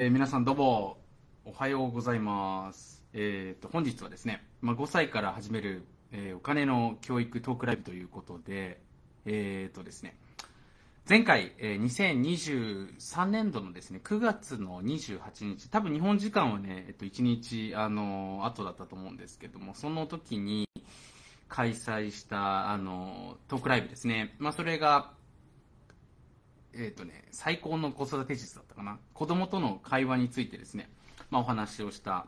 えー皆さんどうもおはようございます。えー、と本日はですね、まあ、5歳から始める、えーお金の教育トークライブということで、えーとですね、前回、えー2023年度のですね9月の28日、多分日本時間はね、えっと、1日、あの後だったと思うんですけども、その時に開催した、あのトークライブですね、まあ、それが、えーとね、最高の子育て術だったかな子供との会話についてですね、まあ、お話をした、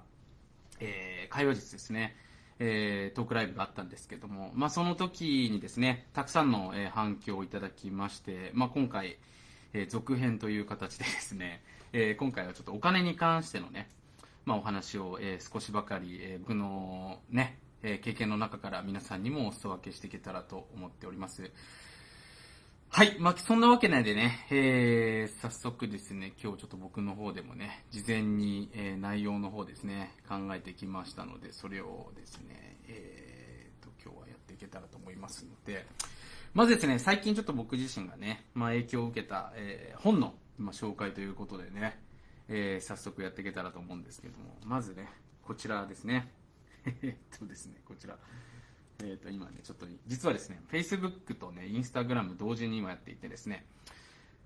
えー会話術ですね、えートークライブがあったんですけども、まあ、その時にですねたくさんの、えー反響をいただきまして、まあ、今回、えー続編という形でですね、え今回はちょっとお金に関してのね、まあ、お話を、え少しばかり、えー僕のね、え経験の中から皆さんにもお裾分けしていけたらと思っております。はい。まあ、そんなわけなんでね、えー、早速ですね、今日ちょっと僕の方でもね、事前に、えー内容の方ですね、考えてきましたので、それをですね、えーと、今日はやっていけたらと思いますので、まずですね、最近ちょっと僕自身がね、まあ、影響を受けた、えー本の、まあ、紹介ということでね、えー早速やっていけたらと思うんですけども、まずね、こちらですね。えっとですね、こちら。えー、と今ね、ちょっと実はですね、Facebook とね、Instagram 同時に今やっていてですね、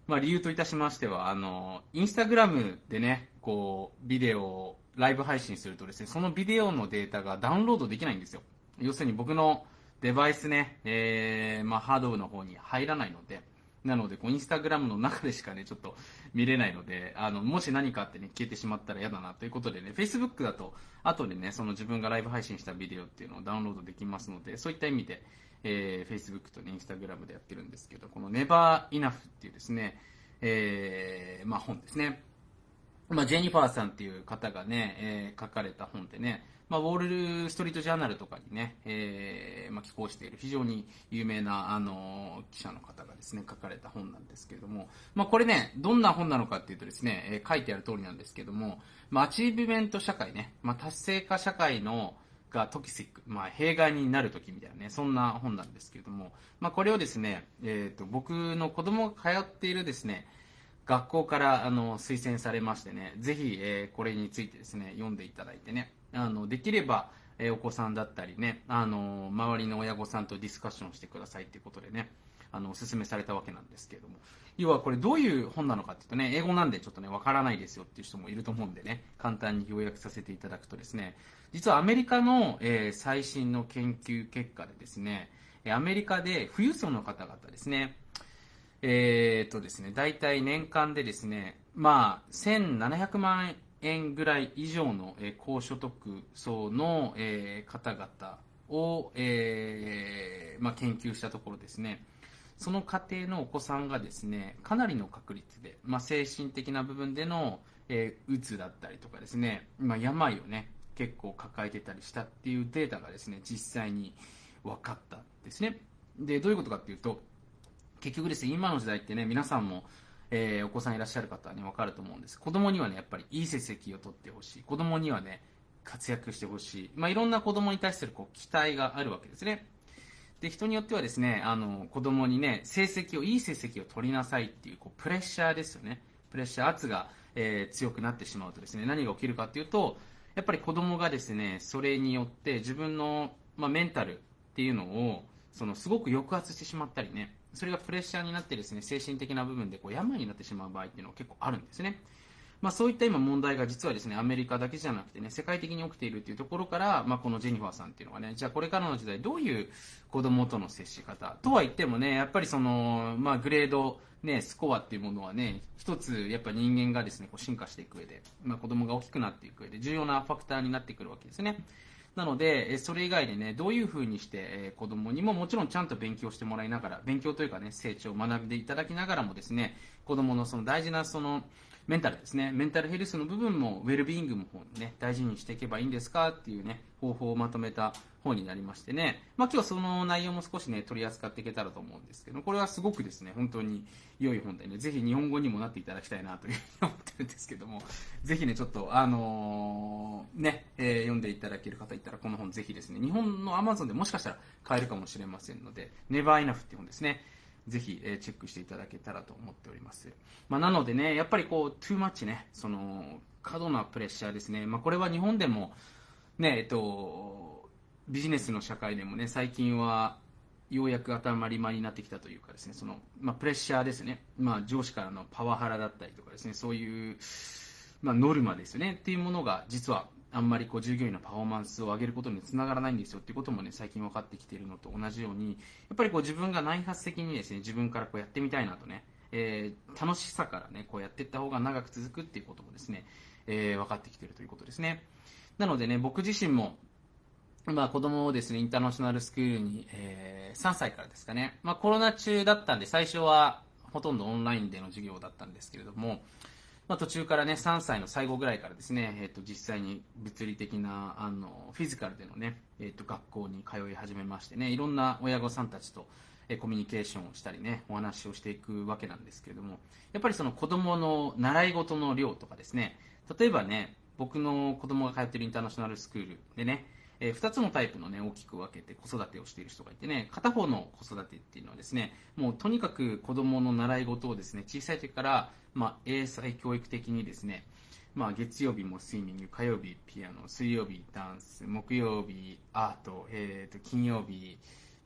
まあ、理由といたしましては、あの、Instagram でね、こう、ビデオをライブ配信するとですね、そのビデオのデータがダウンロードできないんですよ。要するに僕のデバイスね、えーまあ、ハードの方に入らないので、なので、こう、インスタグラムの中でしかね、ちょっと見れないので、あの、もし何かあってね、消えてしまったら嫌だなということでね、Facebook だと、後でね、その自分がライブ配信したビデオっていうのをダウンロードできますので、そういった意味で、えー Facebook とね、Instagram でやってるんですけど、この Never Enough っていうですね、えーまあ本ですね。まあ、ジェニファーさんっていう方がね、えー書かれた本でね、まあ、ウォール・ストリート・ジャーナルとかにね、えーまあ、寄稿している非常に有名な、あの記者の方がですね、書かれた本なんですけれども、まあ、これね、どんな本なのかっていうとですね、えー書いてある通りなんですけども、まあ、 achievement 社会ね、まあ、達成化社会のが toxic、まあ、弊害になるときみたいなね、そんな本なんですけれども、まあ、これをですね、えーと、僕の子供が通っているですね、学校からあの推薦されましてね、ぜひ、えーこれについてですね、読んでいただいてね、あのできれば、えお子さんだったりね、あの周りの親御さんとディスカッションしてくださいということでね、あのお勧めされたわけなんですけれども、要はこれどういう本なのかっていうとね、英語なんでちょっとね、わからないですよっていう人もいると思うんでね、簡単に要約させていただくとですね、実はアメリカの、えー最新の研究結果でですね、アメリカで富裕層の方々ですね、えーっとですね、大体年間でですね、まあ、1700万円ぐらい以上の、え高所得層の、え方々を、えーまあ、研究したところですね、その家庭のお子さんがですね、かなりの確率で、まあ、精神的な部分での、えーうつだったりとかですね、まあ、病をね、結構抱えてたりしたっていうデータがですね、実際に分かったんですね。で、どういうことかっていうと、結局ですね、今の時代ってね、皆さんも、えーお子さんいらっしゃる方はね、わかると思うんです。子供にはね、やっぱりいい成績を取ってほしい。子供にはね、活躍してほしい。まあ、いろんな子供に対するこう期待があるわけですね。で、人によってはですね、あの、子供にね、成績を、いい成績を取りなさいっていう、こう、プレッシャーですよね。プレッシャー、圧が、えー強くなってしまうとですね、何が起きるかっていうと、やっぱり子供がですね、それによって自分の、まあ、メンタルっていうのを、その、すごく抑圧してしまったりね、それがプレッシャーになってですね、精神的な部分でこう病になってしまう場合っていうのは結構あるんですね。まあ、そういった今問題が実はですねアメリカだけじゃなくてね世界的に起きているというところから、まあ、このジェニファーさんっていうのがねじゃあこれからの時代どういう子供との接し方とは言ってもねやっぱりその、まあ、グレード、ね、スコアっていうものはね一つやっぱ人間がですねこう進化していく上で、まあ、子供が大きくなっていく上で重要なファクターになってくるわけですね。なので、それ以外でね、どういうふうにして、えー子供にももちろんちゃんと勉強してもらいながら、勉強というかね、成長を学んでいただきながらもですね、子供のその大事なその、メンタルですね、メンタルヘルスの部分も、ウェルビーイングもね、大事にしていけばいいんですかっていうね、方法をまとめた本になりましてね、まあ今日はその内容も少しね、取り扱っていけたらと思うんですけど、これはすごくですね、本当に良い本でね、ぜひ日本語にもなっていただきたいなというふうに思ってるんですけども、ぜひね、ちょっと、あのーね、えー読んでいただける方いたら、この本ぜひですね、日本の Amazon でもしかしたら買えるかもしれませんので、Never Enough っていう本ですね。ぜひ、えー、チェックしていただけたらと思っております。まあ、なのでね、やっぱりこう、トゥーマッチね、その、過度なプレッシャーですね。まあ、これは日本でも、ね、えっと、ビジネスの社会でもね、最近は、ようやく当たり前になってきたというかですね、その、まあ、プレッシャーですね。まあ、上司からのパワハラだったりとかですね、そういう、まあ、ノルマですよね、っていうものが、実は、あんまりこう従業員のパフォーマンスを上げることにつながらないんですよっていうこともね、最近分かってきているのと同じように、やっぱりこう自分が内発的にですね、自分からこうやってみたいなとね、えー、楽しさからね、こうやっていった方が長く続くっていうこともですね、えー、分かってきているということですね。なのでね、僕自身も、まあ子供をですね、インターナショナルスクールに、えー、3歳からですかね、まあコロナ中だったんで、最初はほとんどオンラインでの授業だったんですけれども、まあ、途中からね、3歳の最後ぐらいからですね、えっ、ー、と、実際に物理的な、あの、フィジカルでのね、えっ、ー、と、学校に通い始めましてね、いろんな親御さんたちと、えコミュニケーションをしたりね、お話をしていくわけなんですけれども、やっぱりその子供の習い事の量とかですね、例えばね、僕の子供が通ってるインターナショナルスクールでね、えー、2つのタイプのね、大きく分けて子育てをしている人がいてね、片方の子育てっていうのはですね、もうとにかく子供の習い事をですね、小さい時から、まあ、英才教育的にですね、まあ、月曜日もスイミング、火曜日ピアノ、水曜日ダンス、木曜日アート、えー、と金曜日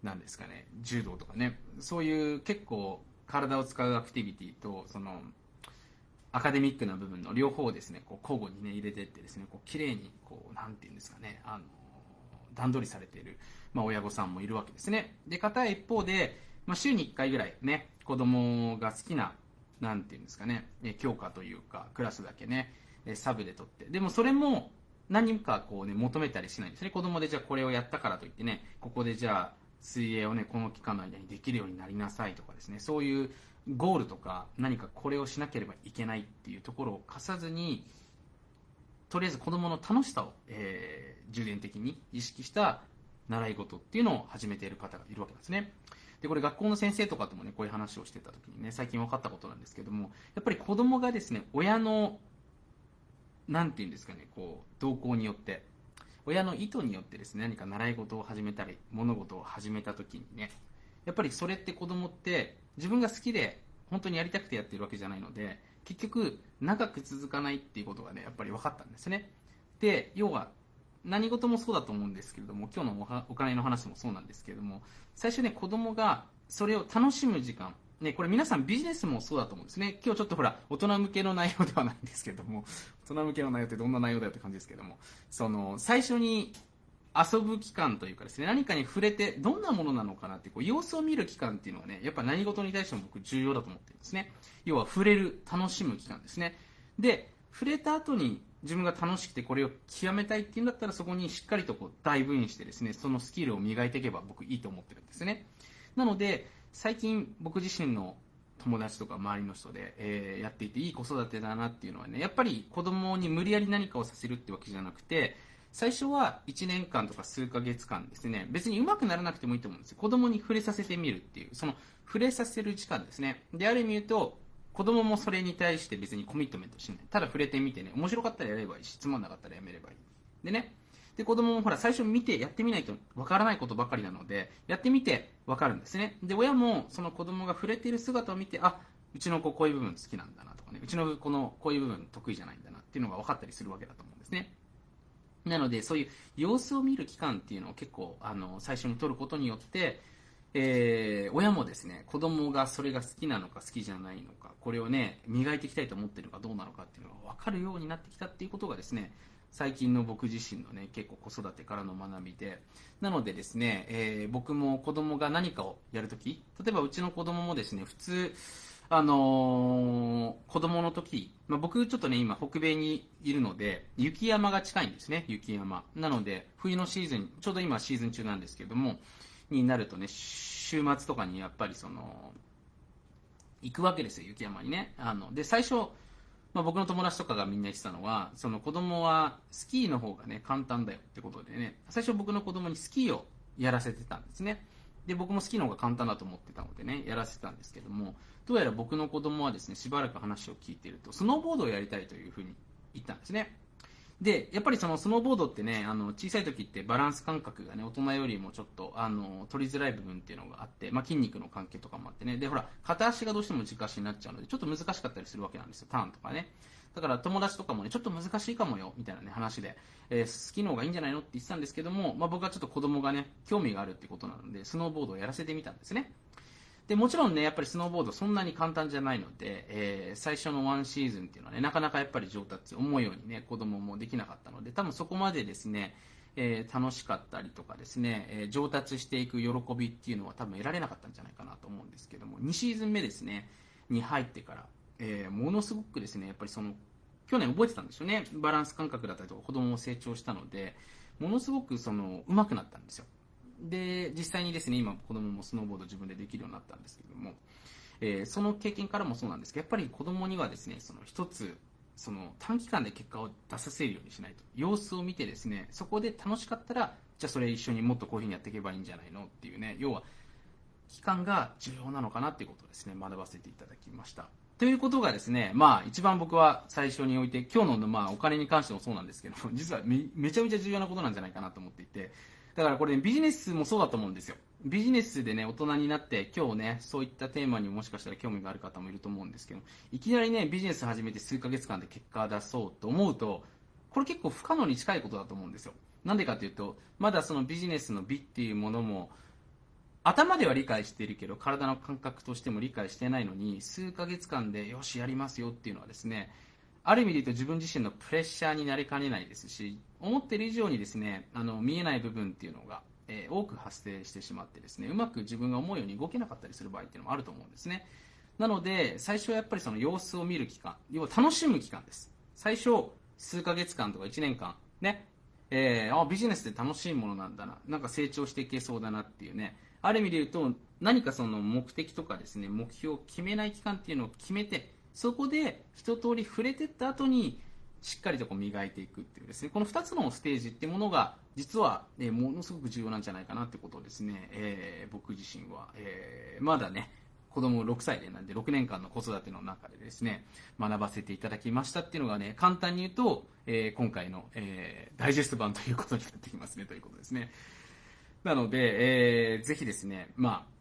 なんですかね、柔道とかね、そういう結構体を使うアクティビティと、その、アカデミックな部分の両方をですね、こう交互にね、入れていってですね、こう綺麗に、こう、なんていうんですかね、あの、段取りされている、まあ、親御さんもいるわけですね。で、方一方で、まあ、週に1回ぐらいね、子供が好きな、なんていうんですかね、教科というか、クラスだけね、サブで取って。でもそれも、何かこうね、求めたりしないんですね。子供でじゃあこれをやったからといってね、ここでじゃあ、水泳をね、この期間の間にできるようになりなさいとかですね、そういうゴールとか何かこれをしなければいけないっていうところを課さずに、とりあえず子供の楽しさを、えー、重点的に意識した習い事っていうのを始めている方がいるわけなんですね。で、これ学校の先生とかともね、こういう話をしてた時にね、最近分かったことなんですけども、やっぱり子供がですね、親の、なんていうんですかね、こう、動向によって、親の意図によってですね、何か習い事を始めたり、物事を始めた時にね、やっぱりそれって子供って自分が好きで本当にやりたくてやってるわけじゃないので、結局長く続かないっていうことがねやっぱり分かったんですねで要は何事もそうだと思うんですけれども今日のお金の話もそうなんですけれども最初ね子供がそれを楽しむ時間ね、これ皆さんビジネスもそうだと思うんですね。今日ちょっとほら、大人向けの内容ではないんですけれども、大人向けの内容ってどんな内容だよって感じですけども、その、最初に遊ぶ期間というかですね、何かに触れてどんなものなのかなってこう様子を見る期間っていうのはね、やっぱ何事に対しても僕重要だと思ってるんですね。要は触れる、楽しむ期間ですね。で、触れた後に自分が楽しくてこれを極めたいっていうんだったらそこにしっかりとこうダイブインしてですね、そのスキルを磨いていけば僕いいと思ってるんですね。なので、最近僕自身の友達とか周りの人で、えー、やっていていい子育てだなっていうのはね、やっぱり子供に無理やり何かをさせるってわけじゃなくて、最初は1年間とか数ヶ月間ですね、別に上手くならなくてもいいと思うんですよ。子供に触れさせてみるっていう、その触れさせる時間ですね。で、ある意味言うと、子供もそれに対して別にコミットメントしない。ただ触れてみてね、面白かったらやればいいし、つまんなかったらやめればいい。でね、で、子供もほら、最初見てやってみないとわからないことばかりなので、やってみてわかるんですね。で、親もその子供が触れている姿を見て、あ、うちの子こういう部分好きなんだなとかね、うちの子のこういう部分得意じゃないんだなっていうのが分かったりするわけだと思うんですね。なので、そういう様子を見る期間っていうのを結構、あの、最初に取ることによって、えー、親もですね、子供がそれが好きなのか好きじゃないのか、これをね、磨いていきたいと思ってるのかどうなのかっていうのが分かるようになってきたっていうことがですね、最近の僕自身のね、結構子育てからの学びで、なのでですね、えー、僕も子供が何かをやるとき、例えばうちの子供もですね、普通、あのー、子供の時、まあ、僕ちょっとね、今北米にいるので、雪山が近いんですね、雪山。なので、冬のシーズン、ちょうど今シーズン中なんですけども、になるとね、週末とかにやっぱりその、行くわけですよ、雪山にね。あの、で、最初、まあ、僕の友達とかがみんな言ってたのは、その子供はスキーの方がね、簡単だよってことでね、最初僕の子供にスキーをやらせてたんですね。で、僕もスキーの方が簡単だと思ってたのでね、やらせてたんですけども、どうやら僕の子供はですね、しばらく話を聞いていると、スノーボードをやりたいというふうに言ったんですね。で、やっぱりそのスノーボードってね、あの、小さい時ってバランス感覚がね、大人よりもちょっと、あの、取りづらい部分っていうのがあって、まあ、筋肉の関係とかもあってね、で、ほら、片足がどうしても軸足になっちゃうので、ちょっと難しかったりするわけなんですよ、ターンとかね。だから友達とかもね、ちょっと難しいかもよ、みたいなね、話で、えー、好きの方がいいんじゃないのって言ってたんですけども、まあ、僕はちょっと子供がね、興味があるってことなので、スノーボードをやらせてみたんですね。で、もちろんね、やっぱりスノーボードそんなに簡単じゃないので、えー、最初のワンシーズンっていうのはね、なかなかやっぱり上達、思うようにね、子供もできなかったので、多分そこまでですね、えー、楽しかったりとかですね、えー、上達していく喜びっていうのは多分得られなかったんじゃないかなと思うんですけども、2シーズン目ですね、に入ってから、え、ものすごくですね、やっぱりその、去年覚えてたんですよね、バランス感覚だったりとか子供も成長したので、ものすごくその、上手くなったんですよ。で、実際にですね、今子供もスノーボード自分でできるようになったんですけども、えー、その経験からもそうなんですけど、やっぱり子供にはですね、その一つ、その短期間で結果を出させるようにしないと。様子を見てですね、そこで楽しかったら、じゃあそれ一緒にもっとこういうふうにやっていけばいいんじゃないのっていうね、要は、期間が重要なのかなっていうことをですね、学ばせていただきました。ということがですね、まあ一番僕は最初において、今日のまあお金に関してもそうなんですけど、実はめめちゃめちゃ重要なことなんじゃないかなと思っていて、だからこれ、ね、ビジネスもそうだと思うんですよ。ビジネスでね、大人になって、今日ね、そういったテーマにもしかしたら興味がある方もいると思うんですけど、いきなりね、ビジネス始めて数ヶ月間で結果を出そうと思うと、これ結構不可能に近いことだと思うんですよ。なんでかというと、まだそのビジネスの美っていうものも、頭では理解しているけど、体の感覚としても理解してないのに、数ヶ月間でよし、やりますよっていうのはですね、ある意味で言うと自分自身のプレッシャーになりかねないですし、思っている以上にですね、あの、見えない部分っていうのが、えー、多く発生してしまってですね、うまく自分が思うように動けなかったりする場合っていうのもあると思うんですね。なので、最初はやっぱりその様子を見る期間、要は楽しむ期間です。最初、数ヶ月間とか1年間、ね、えー、あ、ビジネスって楽しいものなんだな、なんか成長していけそうだなっていうね、ある意味で言うと、何かその目的とかですね、目標を決めない期間っていうのを決めて、そこで一通り触れてった後に、しっかりとこう磨いていくっていうですね、この2つのステージっていうものが、実は、えー、ものすごく重要なんじゃないかなってことをですね、えー、僕自身は、えー、まだね、子供6歳でなんで6年間の子育ての中でですね、学ばせていただきましたっていうのがね、簡単に言うと、えー、今回の、えー、ダイジェスト版ということになってきますね、ということですね。なので、えー、ぜひですね、まあ、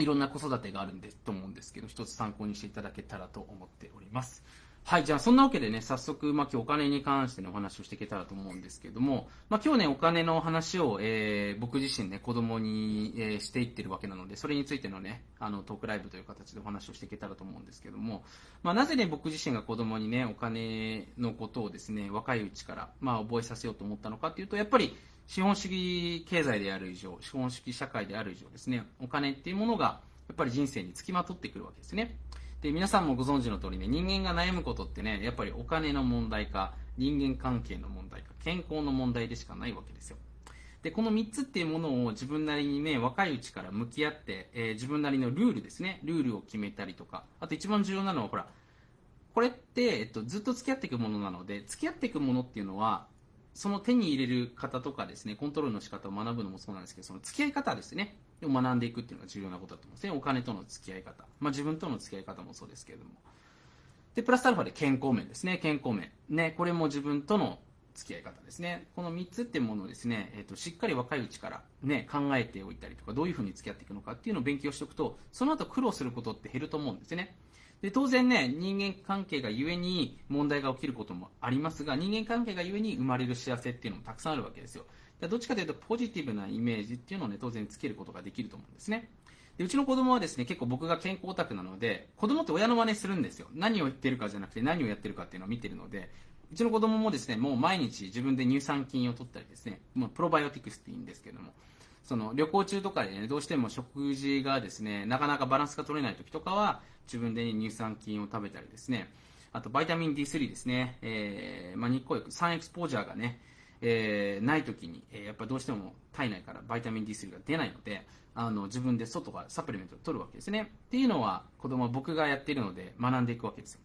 いろんな子育てがあるんですと思うんですけど、一つ参考にしていただけたらと思っております。はい、じゃあそんなわけでね、早速、まあ、今日お金に関してのお話をしていけたらと思うんですけども、まあ、今日ね、お金の話を、えー、僕自身ね、子供に、えー、していってるわけなので、それについてのね、あの、トークライブという形でお話をしていけたらと思うんですけども、まあ、なぜね、僕自身が子供にね、お金のことをですね、若いうちから、まあ、覚えさせようと思ったのかっていうと、やっぱり、資本主義経済である以上、資本主義社会である以上ですね、お金っていうものが、やっぱり人生につきまとってくるわけですね。で、皆さんもご存知の通りね、人間が悩むことってね、やっぱりお金の問題か、人間関係の問題か、健康の問題でしかないわけですよ。で、この3つっていうものを自分なりにね、若いうちから向き合って、えー、自分なりのルールですね、ルールを決めたりとか、あと一番重要なのは、ほら、これって、えっと、ずっと付き合っていくものなので、付き合っていくものっていうのは、その手に入れる方とかですね、コントロールの仕方を学ぶのもそうなんですけど、その付き合い方ですね。を学んでいくっていうのが重要なことだと思うんですね。お金との付き合い方。まあ自分との付き合い方もそうですけれども。で、プラスアルファで健康面ですね。健康面。ね、これも自分との付き合い方ですね。この3つっていうものをですね、えっ、と、しっかり若いうちからね、考えておいたりとか、どういうふうに付き合っていくのかっていうのを勉強しておくと、その後苦労することって減ると思うんですね。で、当然ね、人間関係がゆえに問題が起きることもありますが、人間関係がゆえに生まれる幸せっていうのもたくさんあるわけですよ。どっちかというとポジティブなイメージっていうのをね、当然つけることができると思うんですね。でうちの子供はですね、結構僕が健康オタクなので、子供って親の真似するんですよ。何を言ってるかじゃなくて何をやってるかっていうのを見てるので、うちの子供もですね、もう毎日自分で乳酸菌を取ったりですね、まあ、プロバイオティクスって言うんですけども、その旅行中とかでね、どうしても食事がですね、なかなかバランスが取れない時とかは、自分で乳酸菌を食べたりですね、あとバイタミン D3 ですね、えー、まあ、日光浴、サンエクスポージャーがね、えー、ない時に、えー、やっぱどうしても体内からバイタミン D3 が出ないので、あの自分で外からサプリメントを取るわけですね。っていうのは子供は僕がやっているので学んでいくわけですよ。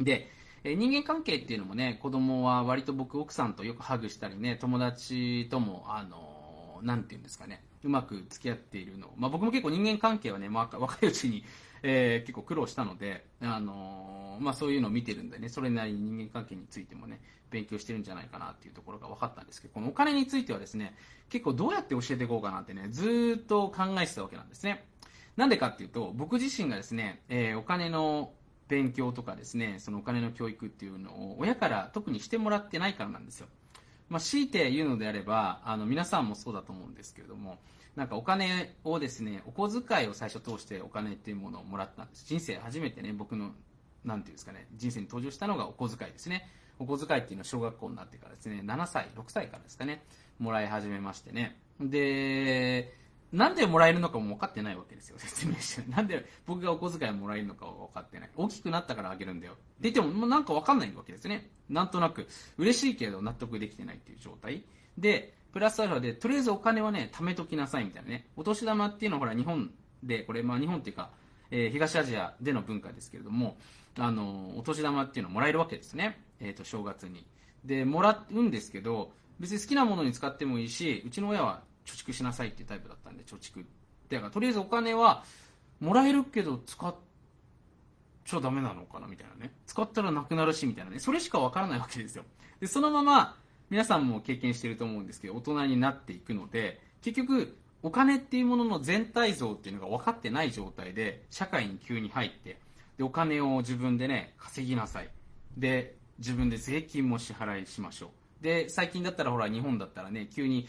で、え人間関係っていうのもね、子供は割と僕奥さんとよくハグしたりね、友達とも、あのなんていうんですかね、うまく付き合っているの。まあ僕も結構人間関係はね、まあ、若 いうちにえー結構苦労したので、あのーまあ、そういうのを見てるんでね、それなりに人間関係についてもね、勉強してるんじゃないかなっていうところが分かったんですけど、このお金についてはですね、結構どうやって教えていこうかなってね、ずっと考えてたわけなんですね。なんでかっていうと、僕自身がですね、えーお金の勉強とかですね、そのお金の教育っていうのを親から特にしてもらってないからなんですよ。まあ、強いて言うのであれば、あの、皆さんもそうだと思うんですけれども、なんかお金をですね、お小遣いを最初通してお金っていうものをもらったんです。人生初めてね、僕の、なんていうんですかね、人生に登場したのがお小遣いですね。お小遣いっていうのは小学校になってからですね、7歳、6歳からですかね、もらい始めましてね。で、なんでもらえるのかも分かってないわけですよ、説明して。なんで僕がお小遣いをもらえるのかは分かってない。大きくなったからあげるんだよ。っても、もうなんか分かんないわけですね。なんとなく、嬉しいけど納得できてないっていう状態。で、プラスアルファで、とりあえずお金はね、貯めときなさいみたいなね。お年玉っていうのはほら、日本で、これ、まあ日本っていうか、えー東アジアでの文化ですけれども、あの、お年玉っていうのをもらえるわけですね。えっ、と、正月に。で、もらうんですけど、別に好きなものに使ってもいいし、うちの親は貯蓄しなさいっていうタイプだったんで、貯蓄。だから、とりあえずお金は、もらえるけど使っちゃダメなのかなみたいなね。使ったらなくなるし、みたいなね。それしかわからないわけですよ。で、そのまま、皆さんも経験してると思うんですけど、大人になっていくので、結局、お金っていうものの全体像っていうのが分かってない状態で、社会に急に入って、で、お金を自分でね、稼ぎなさい。で、自分で税金も支払いしましょう。で、最近だったらほら、日本だったらね、急に、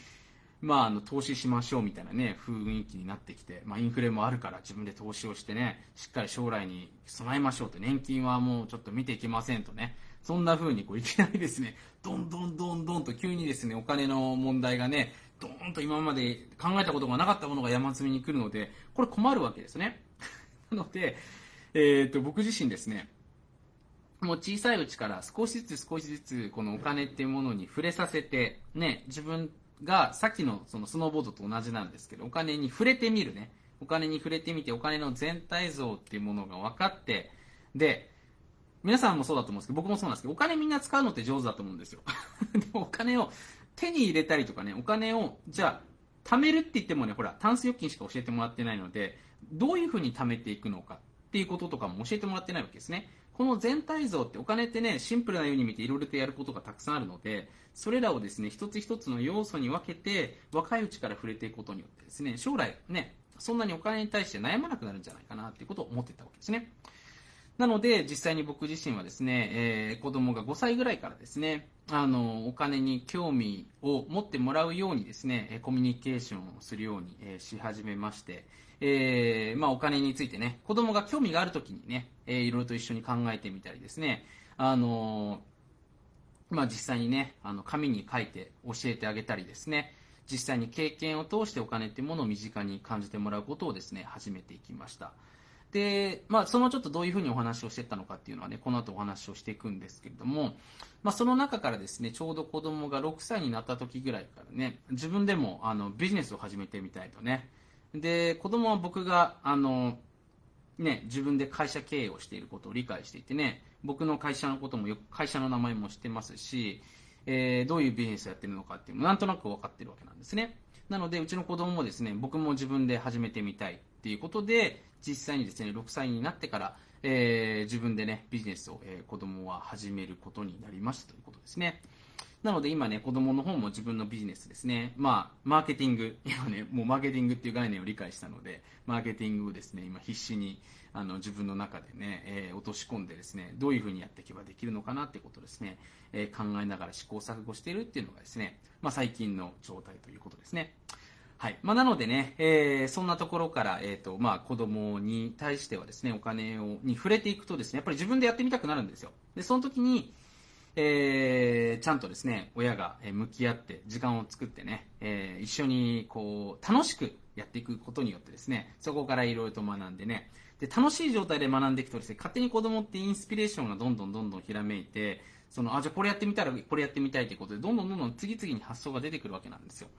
まあ、あの投資しましょうみたいなね雰囲気になってきて、まあ、インフレもあるから自分で投資をしてねしっかり将来に備えましょうと年金はもうちょっと見ていきませんとね。そんな風にこういきなりですねどんどんどんどんと急にですねお金の問題がねどーんと今まで考えたことがなかったものが山積みに来るのでこれ困るわけですね。なので、えー、と僕自身ですねもう小さいうちから少しずつ少しずつこのお金っていうものに触れさせて、ね、自分がさっきのそのスノーボードと同じなんですけど、お金に触れてみるね。お金に触れてみて、お金の全体像っていうものが分かって、で、皆さんもそうだと思うんですけど、僕もそうなんですけど、お金みんな使うのって上手だと思うんですよ。でもお金を手に入れたりとかね、お金を、じゃあ、貯めるって言ってもね、ほら、タンス預金しか教えてもらってないので、どういうふうに貯めていくのかっていうこととかも教えてもらってないわけですね。この全体像ってお金ってね、シンプルなように見ていろいろとやることがたくさんあるので、それらをですね、一つ一つの要素に分けて、若いうちから触れていくことによってですね、将来ね、そんなにお金に対して悩まなくなるんじゃないかなっていうことを思ってたわけですね。なので、実際に僕自身はですね、えー子供が5歳ぐらいからですね、あの、お金に興味を持ってもらうようにですね、コミュニケーションをするように、えーし始めまして、えーまあお金についてね、子供が興味があるときにね、えーいろいろと一緒に考えてみたりですね、あのまあ実際にね、あの、紙に書いて教えてあげたりですね、実際に経験を通してお金っていうものを身近に感じてもらうことをですね、始めていきました。で、まあ、そのちょっとどういうふうにお話をしてたのかっていうのはね、この後お話をしていくんですけれども、まあ、その中からですね、ちょうど子供が6歳になった時ぐらいからね、自分でもあのビジネスを始めてみたいとね。で、子供は僕が、あの、ね、自分で会社経営をしていることを理解していてね、僕の会社のこともよく、会社の名前も知ってますし、えーどういうビジネスをやってるのかっていうのもなんとなく分かってるわけなんですね。なので、うちの子供もですね、僕も自分で始めてみたいっていうことで、実際にですね、6歳になってから、えー自分でね、ビジネスを、えー子供は始めることになりましたということですね。なので今ね、子供の方も自分のビジネスですね。まあ、マーケティング、今ね、もうマーケティングっていう概念を理解したので、マーケティングをですね、今必死に、あの、自分の中でね、えー落とし込んでですね、どういうふうにやっていけばできるのかなってことですね、えー考えながら試行錯誤しているっていうのがですね、まあ最近の状態ということですね。はい。まあ、なのでね、えーそんなところから、えっ、と、まあ、子供に対してはですね、お金を、に触れていくとですね、やっぱり自分でやってみたくなるんですよ。で、その時に、えーちゃんとですね、親が向き合って、時間を作ってね、えー一緒に、こう、楽しくやっていくことによってですね、そこからいろいろと学んでね、で、楽しい状態で学んでいくとですね、勝手に子供ってインスピレーションがどんどんどんどんひらめいて、その、あ、じゃあこれやってみたら、これやってみたいということで、どんどんどんどん次々に発想が出てくるわけなんですよ。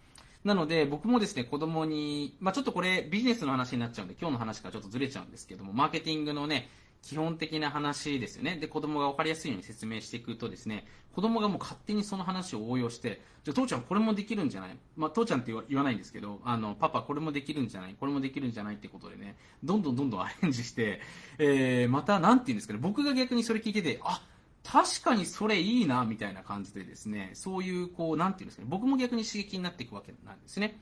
なので、僕もですね、子供に、まあちょっとこれビジネスの話になっちゃうんで、今日の話からちょっとずれちゃうんですけども、マーケティングのね、基本的な話ですよね。で、子供が分かりやすいように説明していくとですね、子供がもう勝手にその話を応用して、じゃあ父ちゃんこれもできるんじゃない？まあ、父ちゃんって言わないんですけど、あの、パパこれもできるんじゃない？これもできるんじゃないってことでね、どんどんどんどんアレンジして、えー、また、なんて言うんですかね、僕が逆にそれ聞いてて、あ、確かにそれいいな、みたいな感じでですね、そういう、こう、なんて言うんですかね、僕も逆に刺激になっていくわけなんですね。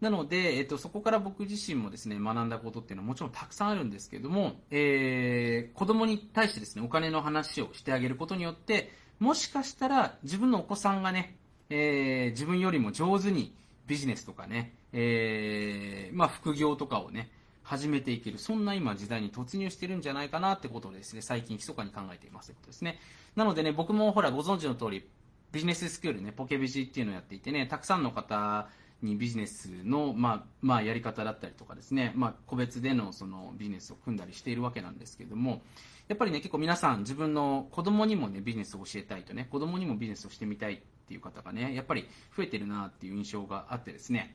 なので、えっと、そこから僕自身もですね、学んだことっていうのはもちろんたくさんあるんですけれども、えー、子供に対してですね、お金の話をしてあげることによって、もしかしたら自分のお子さんがね、えー、自分よりも上手にビジネスとかね、えー、まあ、副業とかをね、始めていける、そんな今時代に突入してるんじゃないかなってことをですね、最近密かに考えていますということですね。なのでね、僕もほらご存知の通り、ビジネススクールね、ポケビジっていうのをやっていてね、たくさんの方にビジネスの、まあ、まあ、やり方だったりとかですね、まあ、個別でのそのビジネスを組んだりしているわけなんですけれども、やっぱりね、結構皆さん自分の子供にもね、ビジネスを教えたいとね、子供にもビジネスをしてみたいっていう方がね、やっぱり増えてるなっていう印象があってですね。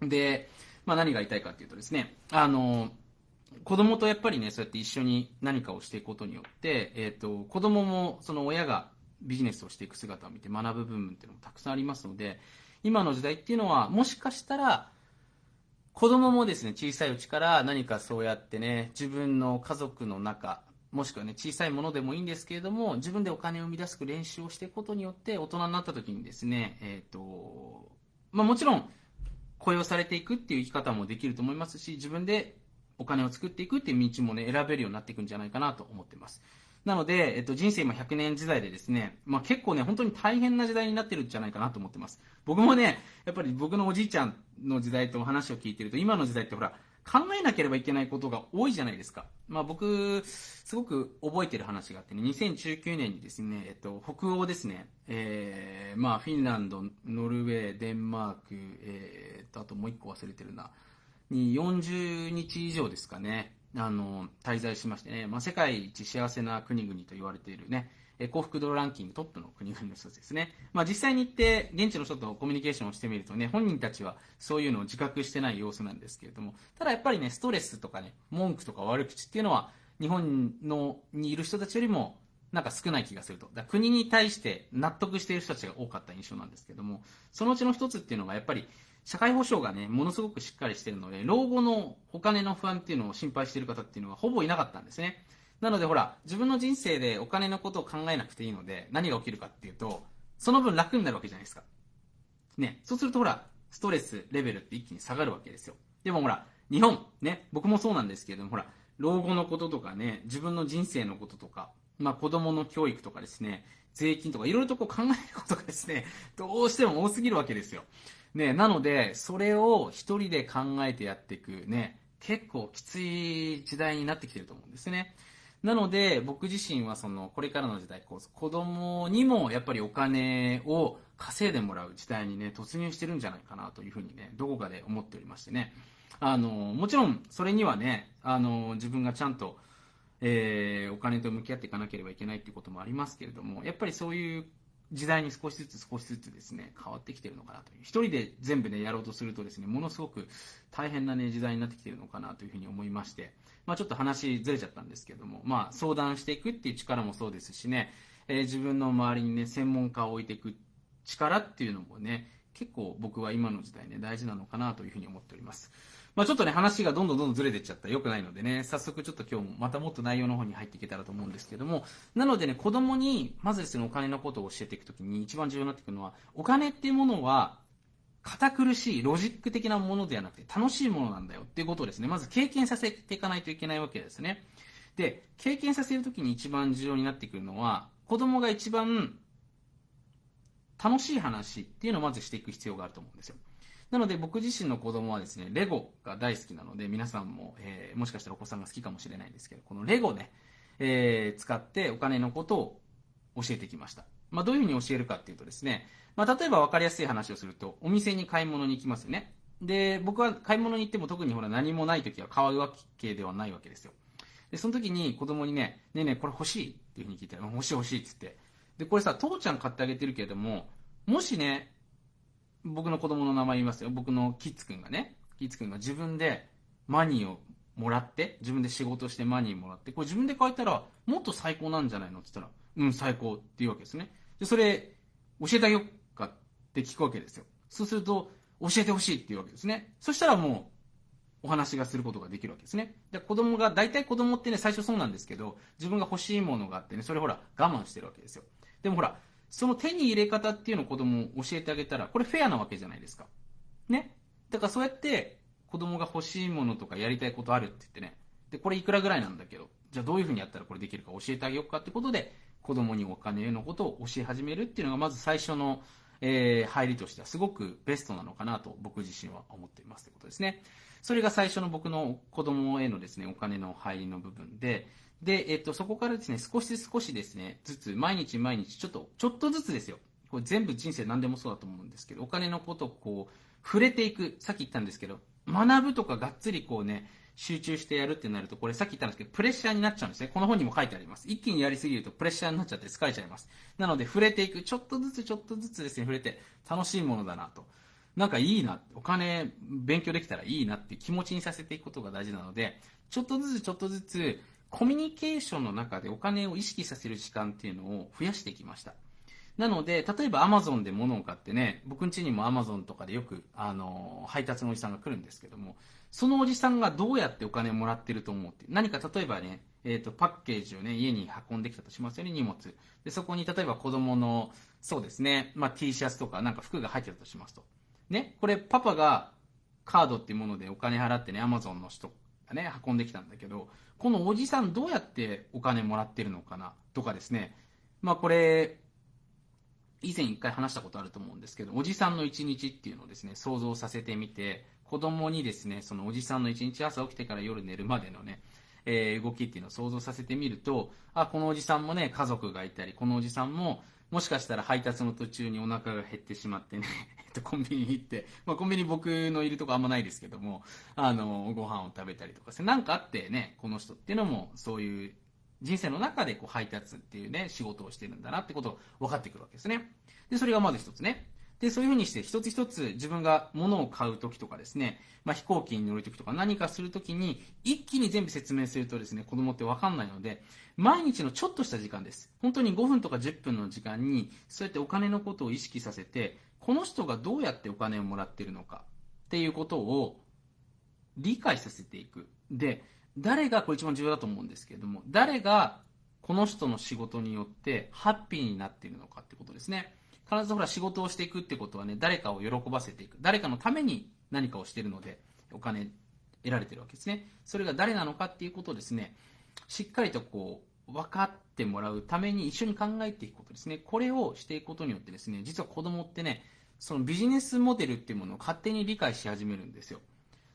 で、まあ何が言いたいかっていうとですね、あの、子供とやっぱりね、そうやって一緒に何かをしていくことによって、えっ、ー、と、子供もその親がビジネスをしていく姿を見て学ぶ部分っていうのもたくさんありますので、今の時代っていうのは、もしかしたら、子供もですね、小さいうちから何かそうやってね、自分の家族の中、もしくはね、小さいものでもいいんですけれども、自分でお金を生み出す練習をしていくことによって、大人になった時にですね、えっ、と、まあもちろん、雇用されていくっていう生き方もできると思いますし、自分でお金を作っていくっていう道もね、選べるようになっていくんじゃないかなと思ってます。なので、えっと、人生今100年時代でですね、まあ、結構ね、本当に大変な時代になってるんじゃないかなと思ってます。僕もね、やっぱり僕のおじいちゃんの時代とお話を聞いてると、今の時代ってほら、考えなければいけないことが多いじゃないですか。まあ僕、すごく覚えてる話があってね、2019年にですね、えっと、北欧ですね、えー、まあフィンランド、ノルウェー、デンマーク、えー、と、あともう一個忘れてるな、に40日以上ですかね、あの、滞在しましてね、まあ、世界一幸せな国々と言われているね、幸福度ランキングトップの国々の一つですね。まあ、実際に行って、現地の人とコミュニケーションをしてみるとね、本人たちはそういうのを自覚してない様子なんですけれども、ただやっぱりね、ストレスとかね、文句とか悪口っていうのは、日本のにいる人たちよりも、なんか少ない気がすると。だ国に対して納得している人たちが多かった印象なんですけども、そのうちの一つっていうのがやっぱり社会保障がね、ものすごくしっかりしてるので、老後のお金の不安っていうのを心配している方っていうのはほぼいなかったんですね。なのでほら、自分の人生でお金のことを考えなくていいので、何が起きるかっていうと、その分楽になるわけじゃないですか。ね、そうするとほら、ストレスレベルって一気に下がるわけですよ。でもほら、日本、ね、僕もそうなんですけれども、ほら、老後のこととかね、自分の人生のこととか、まあ子供の教育とかですね、税金とかいろいろとこう考えることがですね、どうしても多すぎるわけですよ。ね、なので、それを一人で考えてやっていくね、結構きつい時代になってきてると思うんですね。なので、僕自身はその、これからの時代、こう、子供にもやっぱりお金を稼いでもらう時代にね、突入してるんじゃないかなというふうにね、どこかで思っておりましてね。あの、もちろん、それにはね、あの、自分がちゃんと、えー、お金と向き合っていかなければいけないっていうこともありますけれども、やっぱりそういう時代に少しずつ少しずつですね、変わってきてるのかなという。一人で全部ね、やろうとするとですね、ものすごく大変なね、時代になってきてるのかなというふうに思いまして、まあちょっと話ずれちゃったんですけども、まあ相談していくっていう力もそうですしね、えー、自分の周りにね、専門家を置いていく力っていうのもね、結構僕は今の時代ね、大事なのかなというふうに思っております。まあ、ちょっとね、話がどんどんどんどんずれてっちゃったら良くないのでね、早速ちょっと今日もまたもっと内容の方に入っていけたらと思うんですけども、なのでね、子供に、まずですね、お金のことを教えていくときに一番重要になってくるのは、お金っていうものは、堅苦しい、ロジック的なものではなくて、楽しいものなんだよっていうことをですね、まず経験させていかないといけないわけですね。で、経験させるときに一番重要になってくるのは、子供が一番楽しい話っていうのをまずしていく必要があると思うんですよ。なので僕自身の子供はですね、レゴが大好きなので、皆さんも、えー、もしかしたらお子さんが好きかもしれないんですけど、このレゴね、えー、使ってお金のことを教えてきました。まあ、どういうふうに教えるかっていうとですね、まあ、例えば分かりやすい話をすると、お店に買い物に行きますよね。で、僕は買い物に行っても特にほら何もない時は買うわけではないわけですよ。で、その時に子供にね、ねえねえこれ欲しいっていうふうに聞いたら、欲しい欲しいって言って。で、これさ、父ちゃん買ってあげてるけれども、もしね、僕の子供の名前言いますよ。僕のキッズくんがね、キッズくんが自分でマニーをもらって、自分で仕事してマニーもらって、これ自分で書いたら、もっと最高なんじゃないのって言ったら、うん、最高っていうわけですね。で、それ、教えてあげようかって聞くわけですよ。そうすると、教えてほしいっていうわけですね。そしたらもう、お話がすることができるわけですね。で、子供が、大体子供ってね、最初そうなんですけど、自分が欲しいものがあってね、それほら、我慢してるわけですよ。でもほら、その手に入れ方っていうのを子供を教えてあげたら、これフェアなわけじゃないですか。ね。だからそうやって、子供が欲しいものとかやりたいことあるって言ってね、で、これいくらぐらいなんだけど、じゃあどういうふうにやったらこれできるか教えてあげようかってことで、子供にお金のことを教え始めるっていうのがまず最初の、えー、入りとしてはすごくベストなのかなと僕自身は思っていますということですね。それが最初の僕の子供へのですね、お金の入りの部分で、で、えっと、そこからですね、少し少しですね、ずつ、毎日毎日、ちょっと、ちょっとずつですよ。これ全部人生何でもそうだと思うんですけど、お金のことをこう、触れていく、さっき言ったんですけど、学ぶとかがっつりこうね、集中してやるってなると、これさっき言ったんですけど、プレッシャーになっちゃうんですね。この本にも書いてあります。一気にやりすぎるとプレッシャーになっちゃって疲れちゃいます。なので、触れていく。ちょっとずつちょっとずつですね、触れて、楽しいものだなと。なんかいいな、お金勉強できたらいいなって気持ちにさせていくことが大事なので、ちょっとずつちょっとずつ、コミュニケーションの中でお金を意識させる時間っていうのを増やしてきました。なので、例えば Amazon で物を買ってね、僕ん家にも Amazon とかでよく、あの、配達のおじさんが来るんですけども、そのおじさんがどうやってお金をもらってると思うって、何か例えばね、えっ、ー、と、パッケージをね、家に運んできたとしますよね、荷物。で、そこに例えば子供の、そうですね、まあ、T シャツとかなんか服が入ってたとしますと。ね、これパパがカードっていうものでお金払ってね、Amazon の人ね、運んできたんだけど、このおじさんどうやってお金もらってるのかなとかですね、まあこれ、以前一回話したことあると思うんですけど、おじさんの一日っていうのをですね、想像させてみて、子供にですね、そのおじさんの一日朝起きてから夜寝るまでのね、えー、動きっていうのを想像させてみると、あ、このおじさんもね、家族がいたり、このおじさんも、もしかしたら配達の途中にお腹が減ってしまってね、えっと、コンビニ行って、まあ、コンビニ僕のいるとこあんまないですけども、あの、ご飯を食べたりとかなんかあってね、この人っていうのも、そういう人生の中でこう配達っていうね、仕事をしてるんだなってことを分かってくるわけですね。で、それがまず一つね。で、そういうふうにして一つ一つ自分が物を買うときとかですね、まあ、飛行機に乗るときとか何かするときに一気に全部説明するとですね、子供ってわかんないので、毎日のちょっとした時間です。本当に5分とか10分の時間に、そうやってお金のことを意識させて、この人がどうやってお金をもらっているのかっていうことを理解させていく。で、誰が、これ一番重要だと思うんですけれども、誰がこの人の仕事によってハッピーになっているのかってことですね。必ずほら仕事をしていくってことはね、誰かを喜ばせていく。誰かのために何かをしているので、お金得られてるわけですね。それが誰なのかっていうことをですね、しっかりとこう、分かってもらうために一緒に考えていくことですね。これをしていくことによってですね、実は子供ってね、そのビジネスモデルっていうものを勝手に理解し始めるんですよ。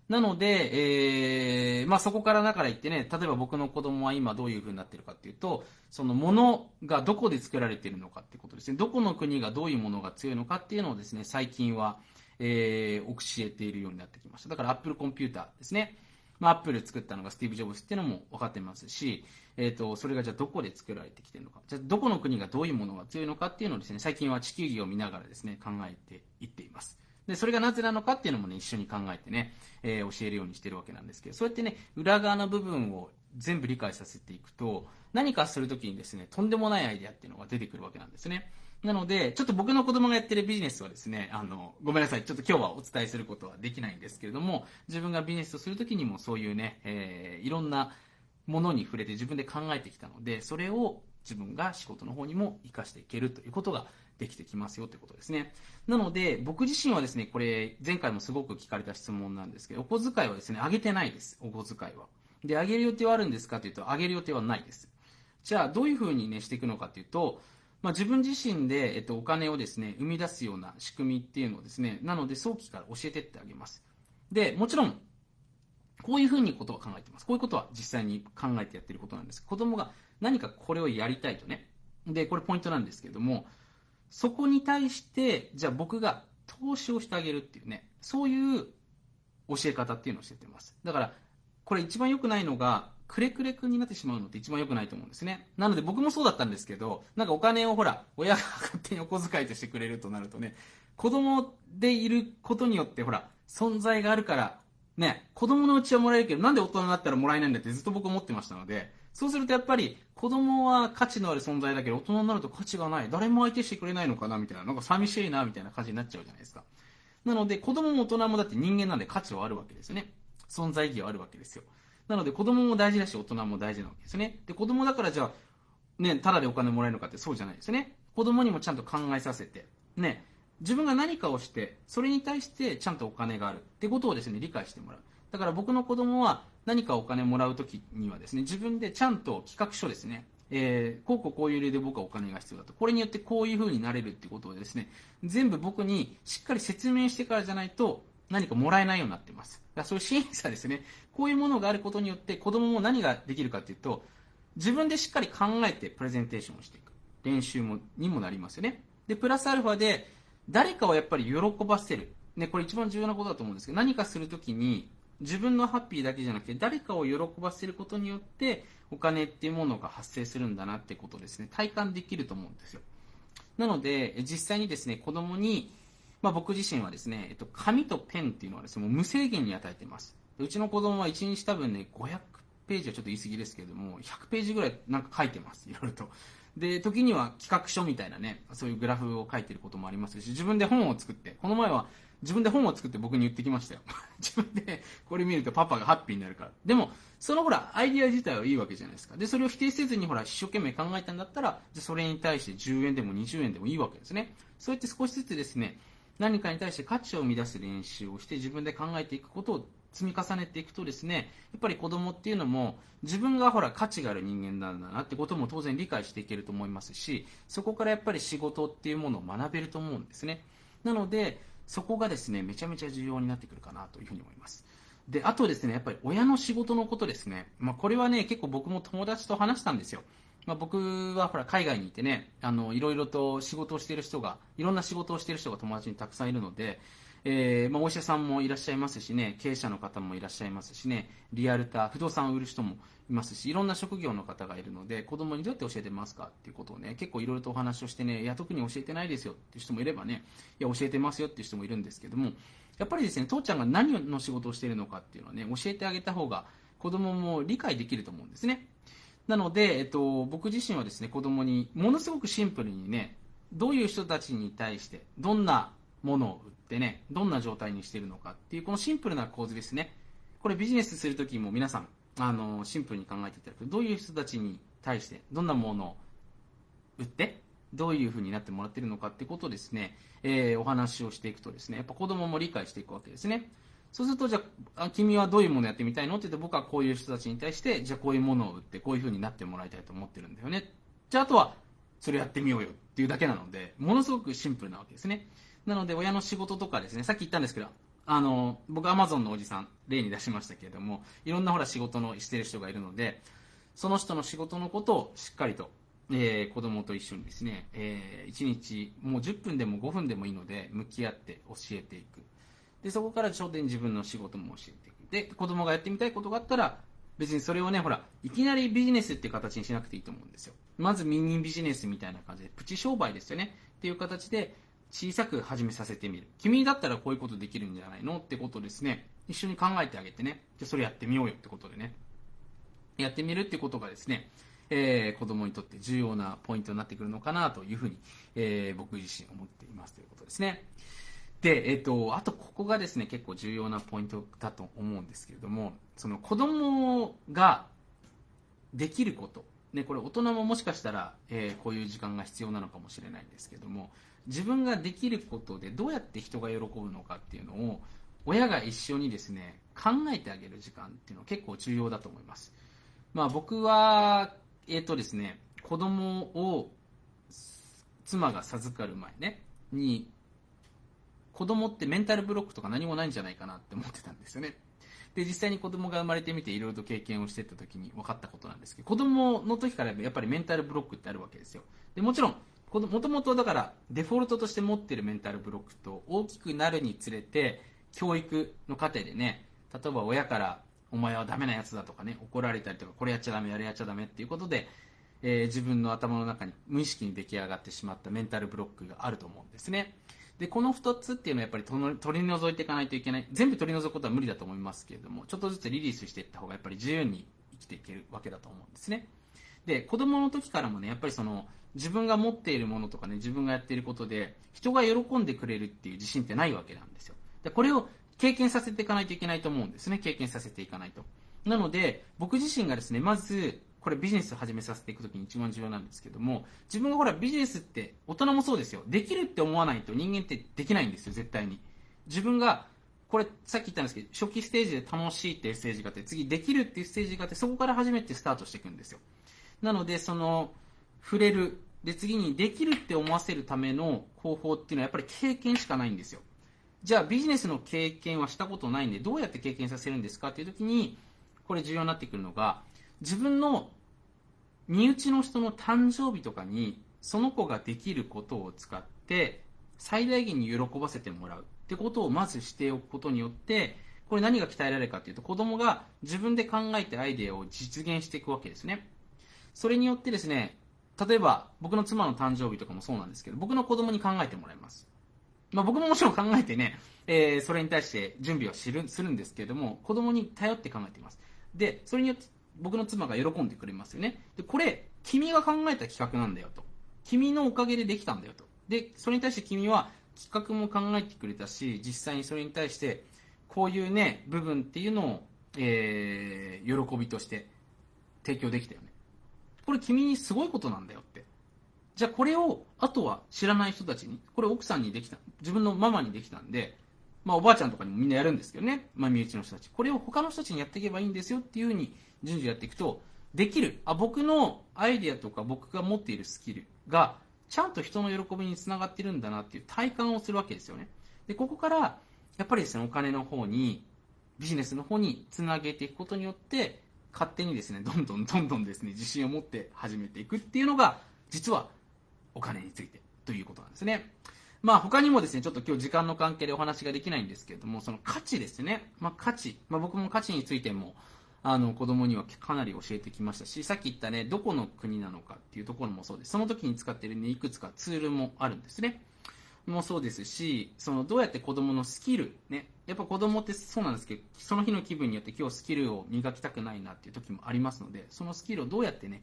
なので、えー、まあそこからだから言ってね、例えば僕の子供は今どういう風になってるかっていうと、そのものがどこで作られているのかってことですね。どこの国がどういうものが強いのかっていうのをですね、最近は、えー、教えているようになってきました。だから Apple コンピューターですね。まあ、アップル作ったのがスティーブ・ジョブズっていうのも分かってますし、えっ、ー、と、それがじゃあどこで作られてきてるのか、じゃあどこの国がどういうものが強いのかっていうのをですね、最近は地球儀を見ながらですね、考えていっています。で、それがなぜなのかっていうのもね、一緒に考えてね、えー、教えるようにしてるわけなんですけど、そうやってね、裏側の部分を全部理解させていくと、何かするときにですね、とんでもないアイデアっていうのが出てくるわけなんですね。なので、ちょっと僕の子供がやってるビジネスはですね、あの、ごめんなさい。ちょっと今日はお伝えすることはできないんですけれども、自分がビジネスをするときにもそういうね、えー、いろんなものに触れて自分で考えてきたので、それを自分が仕事の方にも活かしていけるということができてきますよということですね。なので、僕自身はですね、これ、前回もすごく聞かれた質問なんですけど、お小遣いはですね、あげてないです。お小遣いは。で、あげる予定はあるんですかというと、あげる予定はないです。じゃあ、どういうふうにね、していくのかというと、まあ、自分自身で、えっと、お金をですね、生み出すような仕組みっていうのをですね、なので早期から教えてってあげます。で、もちろん、こういうふうにことは考えてます。こういうことは実際に考えてやってることなんです。子供が何かこれをやりたいとね。で、これポイントなんですけれども、そこに対して、じゃあ僕が投資をしてあげるっていうね、そういう教え方っていうのをしててます。だから、これ一番良くないのが、くれくれくんになってしまうのって一番良くないと思うんですね。なので僕もそうだったんですけど、なんかお金をほら、親が勝手に お小遣いとしてくれるとなるとね、子供でいることによってほら、存在があるからね、子供のうちはもらえるけど、なんで大人になったらもらえないんだってずっと僕思ってましたので、そうするとやっぱり子供は価値のある存在だけど大人になると価値がない。誰も相手してくれないのかなみたいな。なんか寂しいなみたいな感じになっちゃうじゃないですか。なので子供も大人もだって人間なんで価値はあるわけですよね。存在意義はあるわけですよ。なので子供も大事だし大人も大事なわけですね。で、子供だからじゃあ、ね、ただでお金もらえるのかってそうじゃないですよね。子供にもちゃんと考えさせて、ね、自分が何かをして、それに対してちゃんとお金があるってことをですね、理解してもらう。だから僕の子供は何かお金もらうときにはですね、自分でちゃんと企画書ですね、えー、こうこうこういう理由で僕はお金が必要だと。これによってこういう風になれるってことをですね、全部僕にしっかり説明してからじゃないと何かもらえないようになってます。だからそういう審査ですね、こういうものがあることによって子供も何ができるかっていうと、自分でしっかり考えてプレゼンテーションをしていく。練習もにもなりますよね。で、プラスアルファで、誰かをやっぱり喜ばせる。ね、これ一番重要なことだと思うんですけど、何かするときに、自分のハッピーだけじゃなくて、誰かを喜ばせることによって、お金っていうものが発生するんだなってことですね、体感できると思うんですよ。なので、実際にですね、子供に、まあ、僕自身はですね、えっと、紙とペンっていうのはですね、もう無制限に与えてます。うちの子供は1日多分ね、500ページはちょっと言い過ぎですけれども、100ページぐらいなんか書いてます、いろいろと。で、時には企画書みたいなね、そういうグラフを書いてることもありますし、自分で本を作って、この前は自分で本を作って僕に言ってきましたよ。自分でこれ見るとパパがハッピーになるから。でも、そのほら、アイディア自体はいいわけじゃないですか。で、それを否定せずにほら、一生懸命考えたんだったら、じゃそれに対して10円でも20円でもいいわけですね。そうやって少しずつですね、何かに対して価値を生み出す練習をして自分で考えていくことを積み重ねていくとですね、やっぱり子供っていうのも自分がほら価値がある人間なんだなってことも当然理解していけると思いますし、そこからやっぱり仕事っていうものを学べると思うんですね。なので、そこがですね、めちゃめちゃ重要になってくるかなというふに思います。で、あとですね、やっぱり親の仕事のことですね。まあ、これはね、結構僕も友達と話したんですよ。まあ、僕はほら海外にいてね、あの、いろいろと仕事をしている人が、いろんな仕事をしている人が友達にたくさんいるので、えー、まあ、お医者さんもいらっしゃいますしね、経営者の方もいらっしゃいますしね、リアルター、不動産を売る人もいますし、いろんな職業の方がいるので、子供にどうやって教えてますかっていうことをね、結構いろいろとお話をしてね、いや、特に教えてないですよっていう人もいればね、いや、教えてますよっていう人もいるんですけども、やっぱりですね、父ちゃんが何の仕事をしているのかっていうのはね、教えてあげた方が子供も理解できると思うんですね。なので、えっと、僕自身はですね、子供にものすごくシンプルにね、どういう人たちに対して、どんなものを売ってね、どんな状態にしているのかっていう、このシンプルな構図ですね。これビジネスするときも皆さん、あの、シンプルに考えていただく。どういう人たちに対して、どんなものを売って、どういうふうになってもらっているのかってことをですね、えー、お話をしていくとですね、やっぱ子供も理解していくわけですね。そうすると、じゃあ、君はどういうものをやってみたいのって言って、僕はこういう人たちに対して、じゃあこういうものを売って、こういうふうになってもらいたいと思ってるんだよね。じゃあ、あとは、それやってみようよっていうだけなので、ものすごくシンプルなわけですね。なので、親の仕事とかですね、さっき言ったんですけど、あの、僕、アマゾンのおじさん、例に出しましたけれども、いろんなほら仕事のしてる人がいるので、その人の仕事のことをしっかりと、えー、子供と一緒にですね、えー、1日、もう10分でも5分でもいいので、向き合って教えていく。で、そこから頂点自分の仕事も教えていく。で、子供がやってみたいことがあったら、別にそれをね、ほら、いきなりビジネスっていう形にしなくていいと思うんですよ。まずミニビジネスみたいな感じで、プチ商売ですよね。っていう形で、小さく始めさせてみる。君だったらこういうことできるんじゃないの？ってことですね。一緒に考えてあげてね。じゃそれやってみようよってことでね。やってみるってことがですね、えー、子供にとって重要なポイントになってくるのかなというふうに、えー、僕自身思っていますということですね。で、えっ、ー、と、あとここがですね、結構重要なポイントだと思うんですけれども、その子供ができること、ね、これ大人ももしかしたら、えー、こういう時間が必要なのかもしれないんですけども、自分ができることでどうやって人が喜ぶのかっていうのを親が一緒にですね考えてあげる時間っていうのは結構重要だと思います。まあ僕は、えっ、ー、とですね、子供を妻が授かる前ね、に、子供ってメンタルブロックとか何もないんじゃないかなって思ってたんですよね。で、実際に子供が生まれてみていろいろと経験をしていった時に分かったことなんですけど、子供の時からやっぱりメンタルブロックってあるわけですよ。で、もちろん、もともとだからデフォルトとして持ってるメンタルブロックと大きくなるにつれて教育の過程でね例えば親からお前はダメなやつだとかね怒られたりとかこれやっちゃダメあれやっちゃダメっていうことで、えー、自分の頭の中に無意識に出来上がってしまったメンタルブロックがあると思うんですねで、この2つっていうのはやっぱり取り除いていかないといけない。全部取り除くことは無理だと思いますけれども、ちょっとずつリリースしていった方がやっぱり自由に生きていけるわけだと思うんですね。で、子供の時からもね、やっぱりその、自分が持っているものとかね、自分がやっていることで、人が喜んでくれるっていう自信ってないわけなんですよ。で、これを経験させていかないといけないと思うんですね。経験させていかないと。なので、僕自身がですね、まず、これビジネスを始めさせていくときに一番重要なんですけども、自分がほらビジネスって大人もそうですよ。できるって思わないと人間ってできないんですよ、絶対に。自分が、これさっき言ったんですけど、初期ステージで楽しいっていうステージがあって、次できるっていうステージがあって、そこから初めてスタートしていくんですよ。なので、その、触れる。で、次にできるって思わせるための方法っていうのはやっぱり経験しかないんですよ。じゃあビジネスの経験はしたことないんで、どうやって経験させるんですかっていう時に、これ重要になってくるのが、自分の身内の人の誕生日とかにその子ができることを使って最大限に喜ばせてもらうってことをまずしておくことによってこれ何が鍛えられるかというと子供が自分で考えてアイデアを実現していくわけですねそれによってですね例えば僕の妻の誕生日とかもそうなんですけど僕の子供に考えてもらいますまあ、僕ももちろん考えてね、えー、それに対して準備はするんですけども子供に頼って考えていますでそれによって僕の妻が喜んでくれますよね。で、これ、君が考えた企画なんだよと。君のおかげでできたんだよと。で、それに対して君は企画も考えてくれたし、実際にそれに対して、こういうね、部分っていうのを、えー、喜びとして提供できたよね。これ君にすごいことなんだよって。じゃあこれを、あとは知らない人たちに、これ奥さんにできた、自分のママにできたんで、まあおばあちゃんとかにもみんなやるんですけどね、まあ身内の人たち。これを他の人たちにやっていけばいいんですよっていうふうに順序やっていくと、できる。あ、僕のアイデアとか僕が持っているスキルが、ちゃんと人の喜びにつながってるんだなっていう体感をするわけですよね。で、ここから、やっぱりですね、お金の方に、ビジネスの方につなげていくことによって、勝手にですね、どんどんどんどんですね、自信を持って始めていくっていうのが、実はお金についてということなんですね。まあ他にもですね、ちょっと今日時間の関係でお話ができないんですけれども、その価値ですね。まあ価値。まあ僕も価値についても、あの子供にはかなり教えてきましたし、さっき言ったね、どこの国なのかっていうところもそうです。その時に使っているね、いくつかツールもあるんですね。もそうですし、そのどうやって子供のスキル、ね、やっぱ子供ってそうなんですけど、その日の気分によって今日スキルを磨きたくないなっていう時もありますので、そのスキルをどうやってね、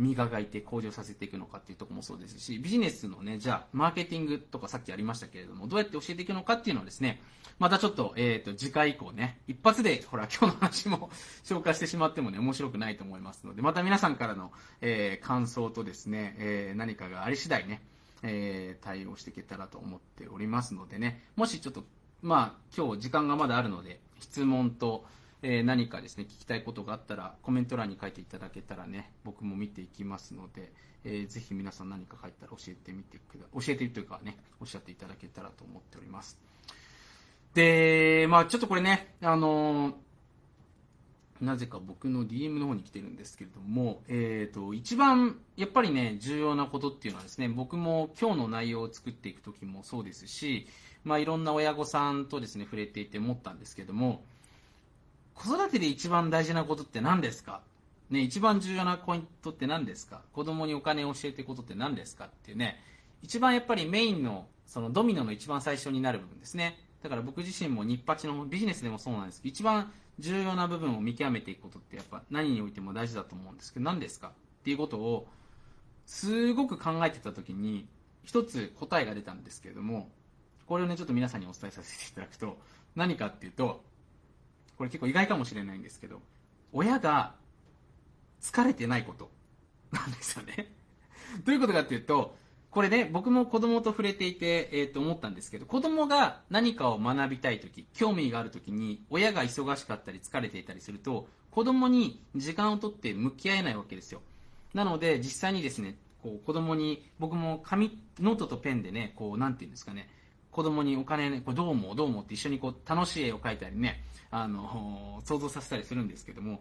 磨いて向上させていくのかっていうところもそうですし、ビジネスのね、じゃあ、マーケティングとかさっきありましたけれども、どうやって教えていくのかっていうのはですね、またちょっと、えっ、ー、と、次回以降ね、一発で、ほら、今日の話も紹介してしまってもね、面白くないと思いますので、また皆さんからの、えー、感想とですね、えー、何かがあり次第ね、えー、対応していけたらと思っておりますのでね、もしちょっと、まあ、今日時間がまだあるので、質問と、えー、何かですね、聞きたいことがあったら、コメント欄に書いていただけたらね、僕も見ていきますので、えー、ぜひ皆さん何か書いたら教えてみてくだ、教えてというかね、おっしゃっていただけたらと思っております。で、まあちょっとこれね、あのー、なぜか僕の DM の方に来てるんですけれども、えっ、ー、と、一番やっぱりね、重要なことっていうのはですね、僕も今日の内容を作っていく時もそうですし、まあいろんな親御さんとですね、触れていて思ったんですけども、子育てで一番大事なことって何ですか？ね、一番重要なポイントって何ですか？子供にお金を教えていくことって何ですかっていうね、一番やっぱりメインの、そのドミノの一番最初になる部分ですね。だから僕自身も日八のビジネスでもそうなんですけど、一番重要な部分を見極めていくことってやっぱ何においても大事だと思うんですけど、何ですかっていうことを、すごく考えてた時に、一つ答えが出たんですけれども、これをね、ちょっと皆さんにお伝えさせていただくと、何かっていうと、これ結構意外かもしれないんですけど、親が疲れてないことなんですよね。どういうことかっていうと、これね、僕も子供と触れていて、え、ー、と思ったんですけど、子供が何かを学びたいとき、興味があるときに、親が忙しかったり疲れていたりすると、子供に時間をとって向き合えないわけですよ。なので、実際にですね、こう子供に、僕も紙、ノートとペンでね、こう、なんていうんですかね、子供にお金ね、これどう思うどう思うって一緒にこう楽しい絵を描いたりね、あの、想像させたりするんですけども、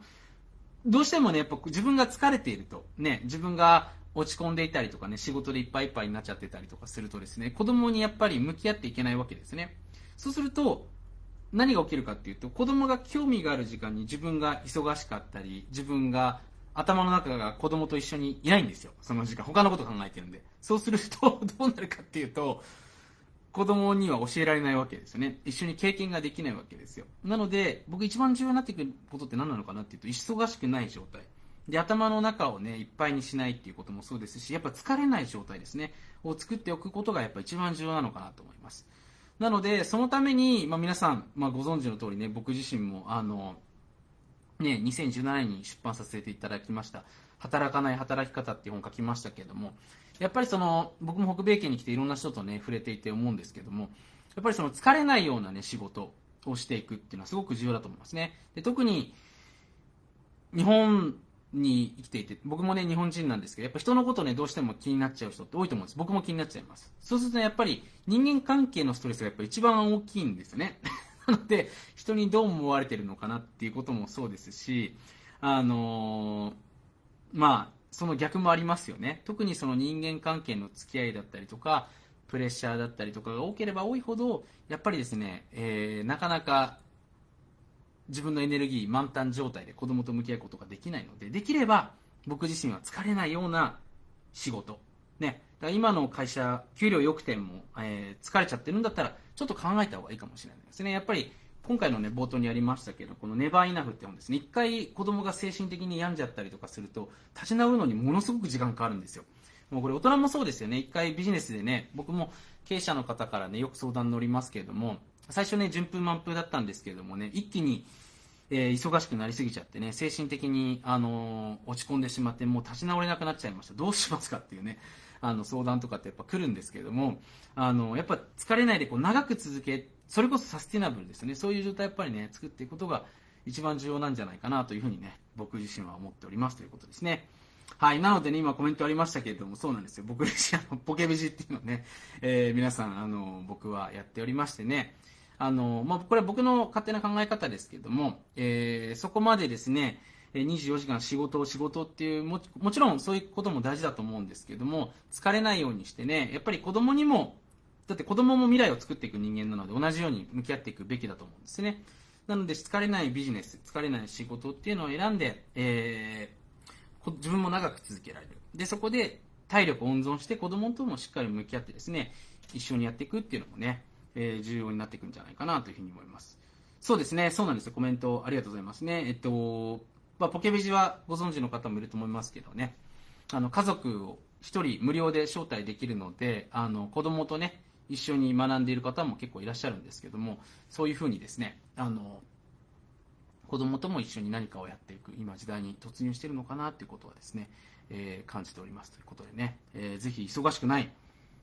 どうしてもね、やっぱ自分が疲れていると、ね、自分が落ち込んでいたりとかね、仕事でいっぱいいっぱいになっちゃってたりとかするとですね、子供にやっぱり向き合っていけないわけですね。そうすると、何が起きるかっていうと、子供が興味がある時間に自分が忙しかったり、自分が頭の中が子供と一緒にいないんですよ。その時間。他のこと考えてるんで。そうすると、どうなるかっていうと、子供には教えられないわけですよね。一緒に経験ができないわけですよ。なので、僕一番重要になってくることって何なのかなっていうと、忙しくない状態。で、頭の中をね、いっぱいにしないっていうこともそうですし、やっぱ疲れない状態ですね、を作っておくことがやっぱ一番重要なのかなと思います。なので、そのために、まあ、皆さん、まあ、ご存知の通りね、僕自身も、あの、ね、2017年に出版させていただきました、働かない働き方っていう本書きましたけれども、やっぱりその、僕も北米圏に来ていろんな人とね、触れていて思うんですけども、やっぱりその疲れないようなね、仕事をしていくっていうのはすごく重要だと思いますね。で特に、日本に生きていて、僕もね、日本人なんですけど、やっぱ人のことね、どうしても気になっちゃう人って多いと思うんです。僕も気になっちゃいます。そうすると、ね、やっぱり人間関係のストレスがやっぱ一番大きいんですね。なので、人にどう思われてるのかなっていうこともそうですし、あのー、まあ、その逆もありますよね。特にその人間関係の付き合いだったりとか、プレッシャーだったりとかが多ければ多いほど、やっぱりですね、えー、なかなか自分のエネルギー満タン状態で子供と向き合うことができないので、できれば僕自身は疲れないような仕事。ね。だから今の会社、給料良くても、えー、疲れちゃってるんだったら、ちょっと考えた方がいいかもしれないですね。やっぱり、今回のね、冒頭にありましたけど、このネバーイナフって本ですね、一回子供が精神的に病んじゃったりとかすると、立ち直るのにものすごく時間かかるんですよ。もうこれ大人もそうですよね。一回ビジネスでね、僕も経営者の方からね、よく相談乗りますけれども、最初ね、順風満風だったんですけれどもね、一気に、えー、忙しくなりすぎちゃってね、精神的に、あのー、落ち込んでしまって、もう立ち直れなくなっちゃいました。どうしますかっていうね、あの、相談とかってやっぱ来るんですけれども、あの、やっぱ疲れないでこう長く続け、それこそサスティナブルですね。そういう状態やっぱりね、作っていくことが一番重要なんじゃないかなというふうにね、僕自身は思っておりますということですね。はい。なのでね、今コメントありましたけれども、そうなんですよ。僕自身、あの、ポケビジっていうのをね、えー、皆さん、あの、僕はやっておりましてね、あの、まあ、これは僕の勝手な考え方ですけれども、えー、そこまでですね、24時間仕事を仕事っていうも、もちろんそういうことも大事だと思うんですけども、疲れないようにしてね、やっぱり子供にも、だって子供も未来を作っていく人間なので、同じように向き合っていくべきだと思うんですね。なので、疲れないビジネス、疲れない仕事っていうのを選んで、えー、自分も長く続けられる。で、そこで体力を温存して子供ともしっかり向き合ってですね、一緒にやっていくっていうのもね、えー、重要になっていくんじゃないかなというふうに思います。そうですね、そうなんですよ。コメントありがとうございますね。えっと、まあ、ポケベジはご存知の方もいると思いますけどね、あの、家族を1人無料で招待できるので、あの、子供とね、一緒に学んでいる方も結構いらっしゃるんですけども、そういうふうにですね、あの、子供とも一緒に何かをやっていく、今時代に突入しているのかなということはですね、えー、感じておりますということでね、えー、ぜひ忙しくない、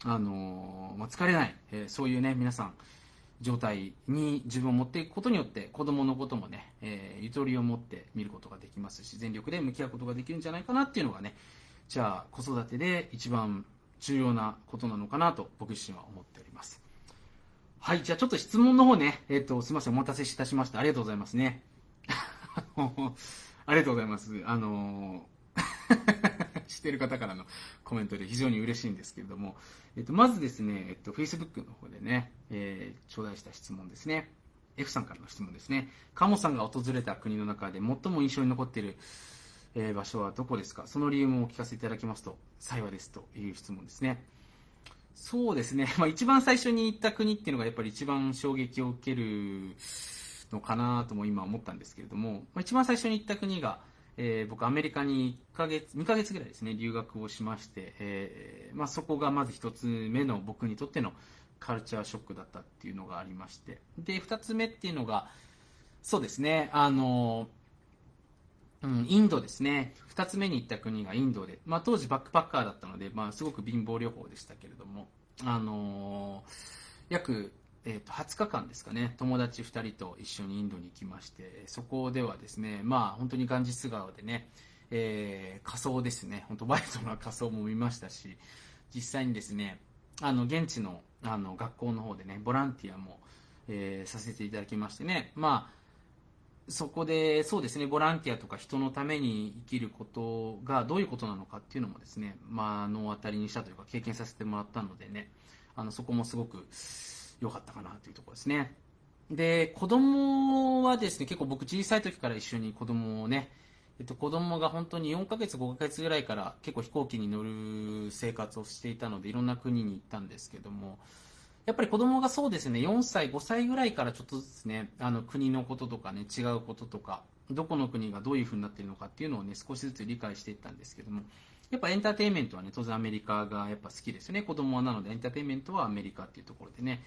あのまあ、疲れない、えー、そういうね、皆さん、状態に自分を持っていくことによって子供のこともね、えー、ゆとりを持って見ることができますし全力で向き合うことができるんじゃないかなっていうのがねじゃあ子育てで一番重要なことなのかなと僕自身は思っております。はいじゃあちょっと質問の方ねえっ、ー、とすみませんお待たせいたしました。ありがとうございますね。ありがとうございます。あの 知ってる方からのコメントで非常に嬉しいんですけれども、えっと、まずですね、えっと、Facebook の方でね、えー、頂戴した質問ですね。F さんからの質問ですね。カモさんが訪れた国の中で最も印象に残っている、えー、場所はどこですか？その理由もお聞かせいただきますと幸いですという質問ですね。そうですね。まあ、一番最初に行った国っていうのがやっぱり一番衝撃を受けるのかなとも今思ったんですけれども、まあ、一番最初に行った国が、えー、僕アメリカに1ヶ月、2ヶ月ぐらいですね、留学をしまして、えー、まあ、そこがまず1つ目の僕にとってのカルチャーショックだったっていうのがありまして、で、2つ目っていうのが、そうですね、あの、うん、インドですね。2つ目に行った国がインドで、まあ、当時バックパッカーだったので、まあ、すごく貧乏旅行でしたけれども、あの約えー、と20日間ですかね、友達2人と一緒にインドに行きまして、そこではですね、まあ本当にガンジス川でね、えー、仮装ですね、本当ワイルドな仮装も見ましたし、実際にですね、あの現地のあの学校の方でね、ボランティアも、えー、させていただきましてね、まあそこで、そうですね、ボランティアとか人のために生きることがどういうことなのかっていうのもですね、まあ、の当たりにしたというか経験させてもらったのでね、あのそこもすごく、良かったかなというところですね。で、子供はですね、結構僕小さい時から一緒に子供をね、えっと、子供が本当に4ヶ月、5ヶ月ぐらいから結構飛行機に乗る生活をしていたので、いろんな国に行ったんですけども、やっぱり子供がそうですね、4歳、5歳ぐらいからちょっとずつね、あの国のこととかね、違うこととか、どこの国がどういう風になってるのかっていうのをね、少しずつ理解していったんですけども、やっぱエンターテインメントはね、当然アメリカがやっぱ好きですよね。子供はなのでエンターテインメントはアメリカっていうところでね。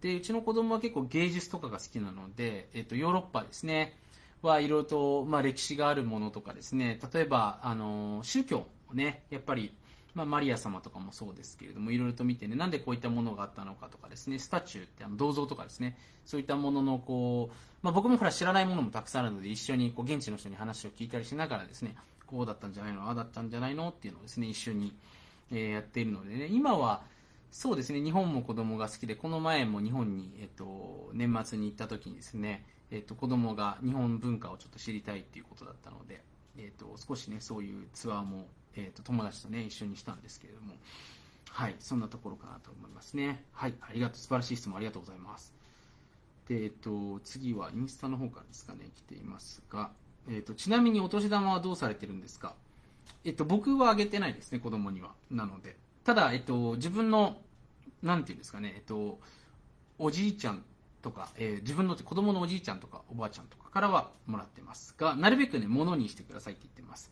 で、うちの子供は結構芸術とかが好きなので、えっと、ヨーロッパですね。はいろいろと、まあ、歴史があるものとかですね。例えば、あの、宗教をね、やっぱり、まあ、マリア様とかもそうですけれども、いろいろと見てね、なんでこういったものがあったのかとかですね、スタチューってあの銅像とかですね、そういったもののこう、まあ、僕もほら知らないものもたくさんあるので、一緒にこう現地の人に話を聞いたりしながらですね、こうだったんじゃないの、ああだったんじゃないのっていうのをですね、一緒に、えー、やっているのでね、今は、そうですね、日本も子供が好きで、この前も日本に、えっと、年末に行った時にですね、えっと、子供が日本文化をちょっと知りたいっていうことだったので、えっと、少しね、そういうツアーも、えっと、友達とね、一緒にしたんですけれども、はい、そんなところかなと思いますね。はい、ありがとう、素晴らしい質問ありがとうございます。で、えっと、次はインスタの方からですかね、来ていますが、えっと、ちなみにお年玉はどうされてるんですか？えっと、僕はあげてないですね、子供には。なので。ただ、えっと、自分の、なんていうんですかね、えっと、おじいちゃんとか、えー、自分の子供のおじいちゃんとかおばあちゃんとかからはもらってますが、なるべくね、物にしてくださいって言ってます。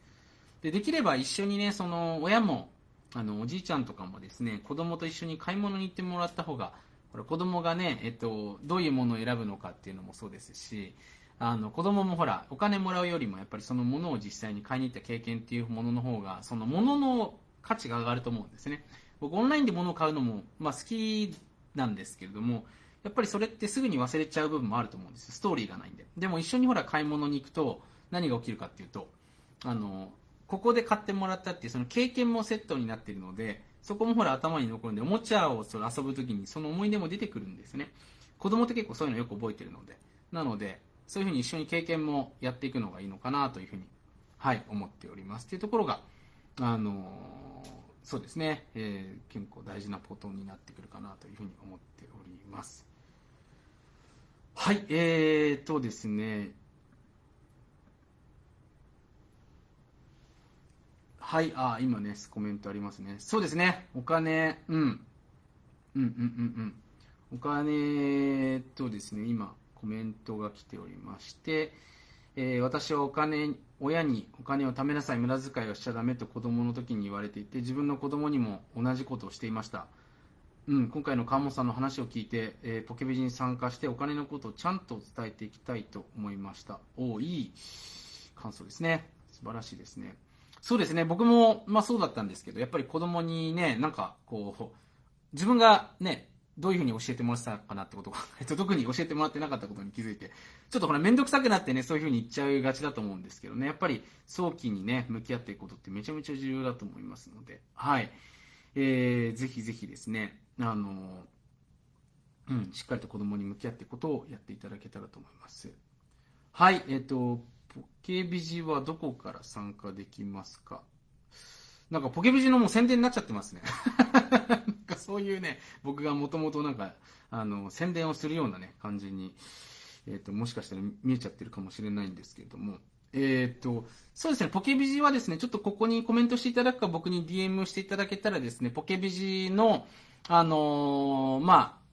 で、できれば一緒にね、その、親も、あの、おじいちゃんとかもですね、子供と一緒に買い物に行ってもらった方が、これ子供がね、えっと、どういうものを選ぶのかっていうのもそうですし、あの子供もほらお金もらうよりもやっぱりそのものを実際に買いに行った経験っていうものの方がそのものの価値が上がると思うんですね。僕オンラインで物を買うのも、まあ、好きなんですけれどもやっぱりそれってすぐに忘れちゃう部分もあると思うんですストーリーがないんで。でも一緒にほら買い物に行くと何が起きるかっていうとあのここで買ってもらったっていうその経験もセットになっているのでそこもほら頭に残るんでおもちゃをそ遊ぶ時にその思い出も出てくるんですね子供って結構そういうのよく覚えてるのでなのでそういうふうに一緒に経験もやっていくのがいいのかなというふうに、はい、思っております。というところが、あのー、そうですね、えー、結構大事なことになってくるかなというふうに思っております。はい、えーとですね、はい、あ、今ね、コメントありますね。そうですね、お金、うん。うんうんうんうん。お金とですね、今、コメントが来ておりまして、えー、私はお金、親にお金を貯めなさい、無駄遣いをしちゃだめと子供の時に言われていて、自分の子供にも同じことをしていました。うん、今回の川本さんの話を聞いて、えー、ポケビジに参加してお金のことをちゃんと伝えていきたいと思いました。おいい感想ですね。素晴らしいですね。そうですね、僕も、まあそうだったんですけど、やっぱり子供にね、なんかこう、自分がね、どういうふうに教えてもらってたかなってことが、えっと、特に教えてもらってなかったことに気づいて、ちょっとこれめんどくさくなってね、そういうふうに言っちゃいがちだと思うんですけどね、やっぱり早期にね、向き合っていくことってめちゃめちゃ重要だと思いますので、はい。えー、ぜひぜひですね、あの、うん、しっかりと子供に向き合っていくことをやっていただけたらと思います。はい、えっ、と、ポケビジはどこから参加できますか？なんかポケビジのもう宣伝になっちゃってますね。なんかそういうね、僕がもともとなんか、あの、宣伝をするようなね、感じに、えっ、ー、と、もしかしたら見えちゃってるかもしれないんですけれども、えっ、ー、と、そうですね、ポケビジはですね、ちょっとここにコメントしていただくか、僕に DM していただけたらですね、ポケビジの、あのー、まあ、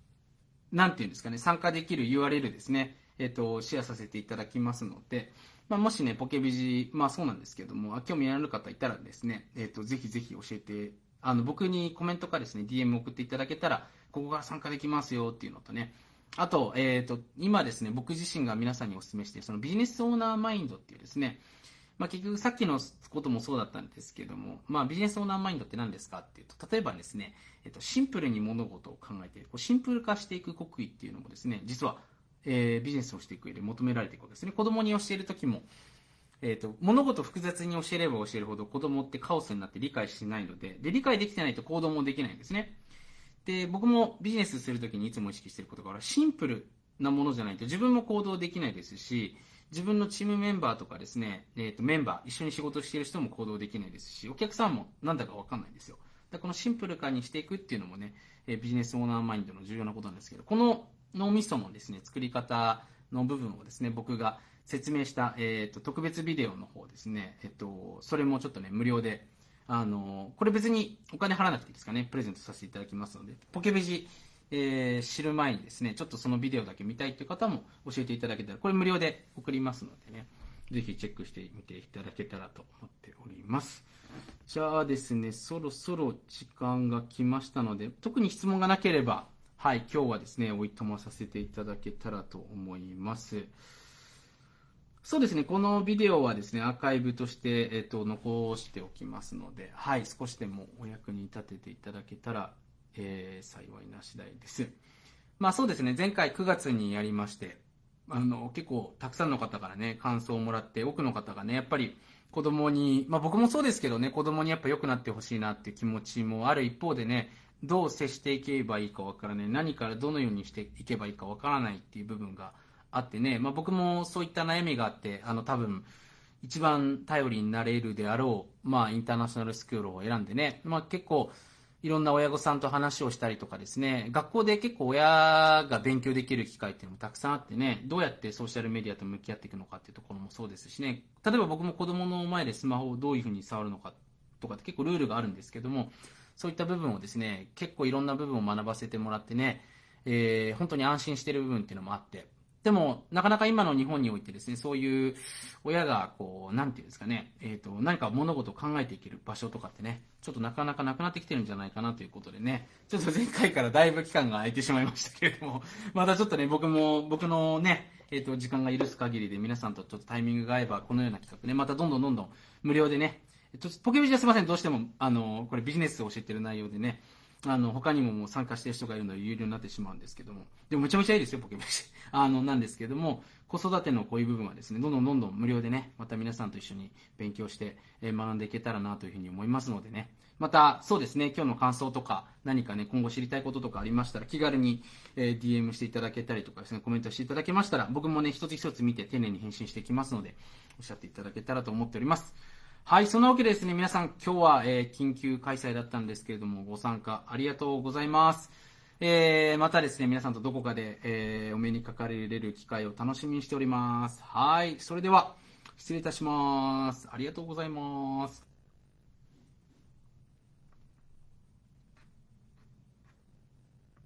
なんていうんですかね、参加できる URL ですね、えっ、と、シェアさせていただきますので、まあ、もしね、ポケビジ、まあそうなんですけども、興味ある方いたらですね、えっ、と、ぜひぜひ教えてあの僕にコメントかですね、DM 送っていただけたら、ここから参加できますよっていうのとね、あと、えっ、ー、と、今ですね、僕自身が皆さんにお勧めしている、そのビジネスオーナーマインドっていうですね、まあ、結局さっきのこともそうだったんですけども、まあ、ビジネスオーナーマインドって何ですかっていうと、例えばですね、えっと、シンプルに物事を考えて、こうシンプル化していく国威っていうのもですね、実は、えー、ビジネスをしていく上で求められていることですね。子供に教えるときも、えーと、物事を複雑に教えれば教えるほど子供ってカオスになって理解しないのでで理解できてないと行動もできないんですね。で僕もビジネスするときにいつも意識していることがシンプルなものじゃないと自分も行動できないですし自分のチームメンバーとかですね、えーと、メンバー一緒に仕事している人も行動できないですしお客さんもなんだか分かんないんですよ。だこのシンプル化にしていくっていうのもね、えビジネスオーナーマインドの重要なことなんですけどこの脳みそのですね作り方の部分をですね僕が説明した、えーと、特別ビデオの方ですね、えっと、それもちょっとね、無料で、あのこれ別にお金払わなくていいですかね、プレゼントさせていただきますので、ポケベジ、えー、知る前にですね、ちょっとそのビデオだけ見たいという方も教えていただけたら、これ無料で送りますのでね、ぜひチェックしてみていただけたらと思っております。じゃあですね、そろそろ時間が来ましたので、特に質問がなければ、はい、今日はですね、おいとまさせていただけたらと思います。そうですね、このビデオはですね、アーカイブとして、えっと、残しておきますので、はい、少しでもお役に立てていただけたら、えー、幸いな次第です。まあそうですね、前回9月にやりまして、あの、結構たくさんの方からね、感想をもらって、多くの方がね、やっぱり子供に、まあ僕もそうですけどね、子供にやっぱ良くなってほしいなっていう気持ちもある一方でね、どう接していけばいいかわからない、何からどのようにしていけばいいかわからないっていう部分があってね、まあ僕もそういった悩みがあって、あの多分、一番頼りになれるであろう、まあインターナショナルスクールを選んでね、まあ結構、いろんな親御さんと話をしたりとかですね、学校で結構親が勉強できる機会っていうのもたくさんあってね、どうやってソーシャルメディアと向き合っていくのかっていうところもそうですしね、例えば僕も子供の前でスマホをどういうふうに触るのかとかって結構ルールがあるんですけども、そういった部分をですね、結構いろんな部分を学ばせてもらってね、えー、本当に安心してる部分っていうのもあって、でも、なかなか今の日本においてですね、そういう親が、こう、なんていうんですかね、えっ、ー、と、何か物事を考えていける場所とかってね、ちょっとなかなかなくなってきてるんじゃないかなということでね、ちょっと前回からだいぶ期間が空いてしまいましたけれども、またちょっとね、僕も、僕のね、えっ、ー、と、時間が許す限りで皆さんとちょっとタイミングが合えば、このような企画ね、またどんどんどんどん無料でね、えっと、ポケビジはすいません、どうしても、あの、これビジネスを教えてる内容でね、あの、他にももう参加してる人がいるので有料になってしまうんですけども。でもめちゃめちゃいいですよ、ポケモン。あの、なんですけども、子育てのこういう部分はですね、どんどんどんどん無料でね、また皆さんと一緒に勉強して、え、学んでいけたらなというふうに思いますのでね。また、そうですね、今日の感想とか、何かね、今後知りたいこととかありましたら、気軽に、え、DM していただけたりとかですね、コメントしていただけましたら、僕もね、一つ一つ見て丁寧に返信していきますので、おっしゃっていただけたらと思っております。はい、そんなわけでですね、皆さん、今日は、えー、緊急開催だったんですけれども、ご参加ありがとうございます。えー、またですね、皆さんとどこかで、えー、お目にかかれる機会を楽しみにしております。はい、それでは、失礼いたします。ありがとうございます。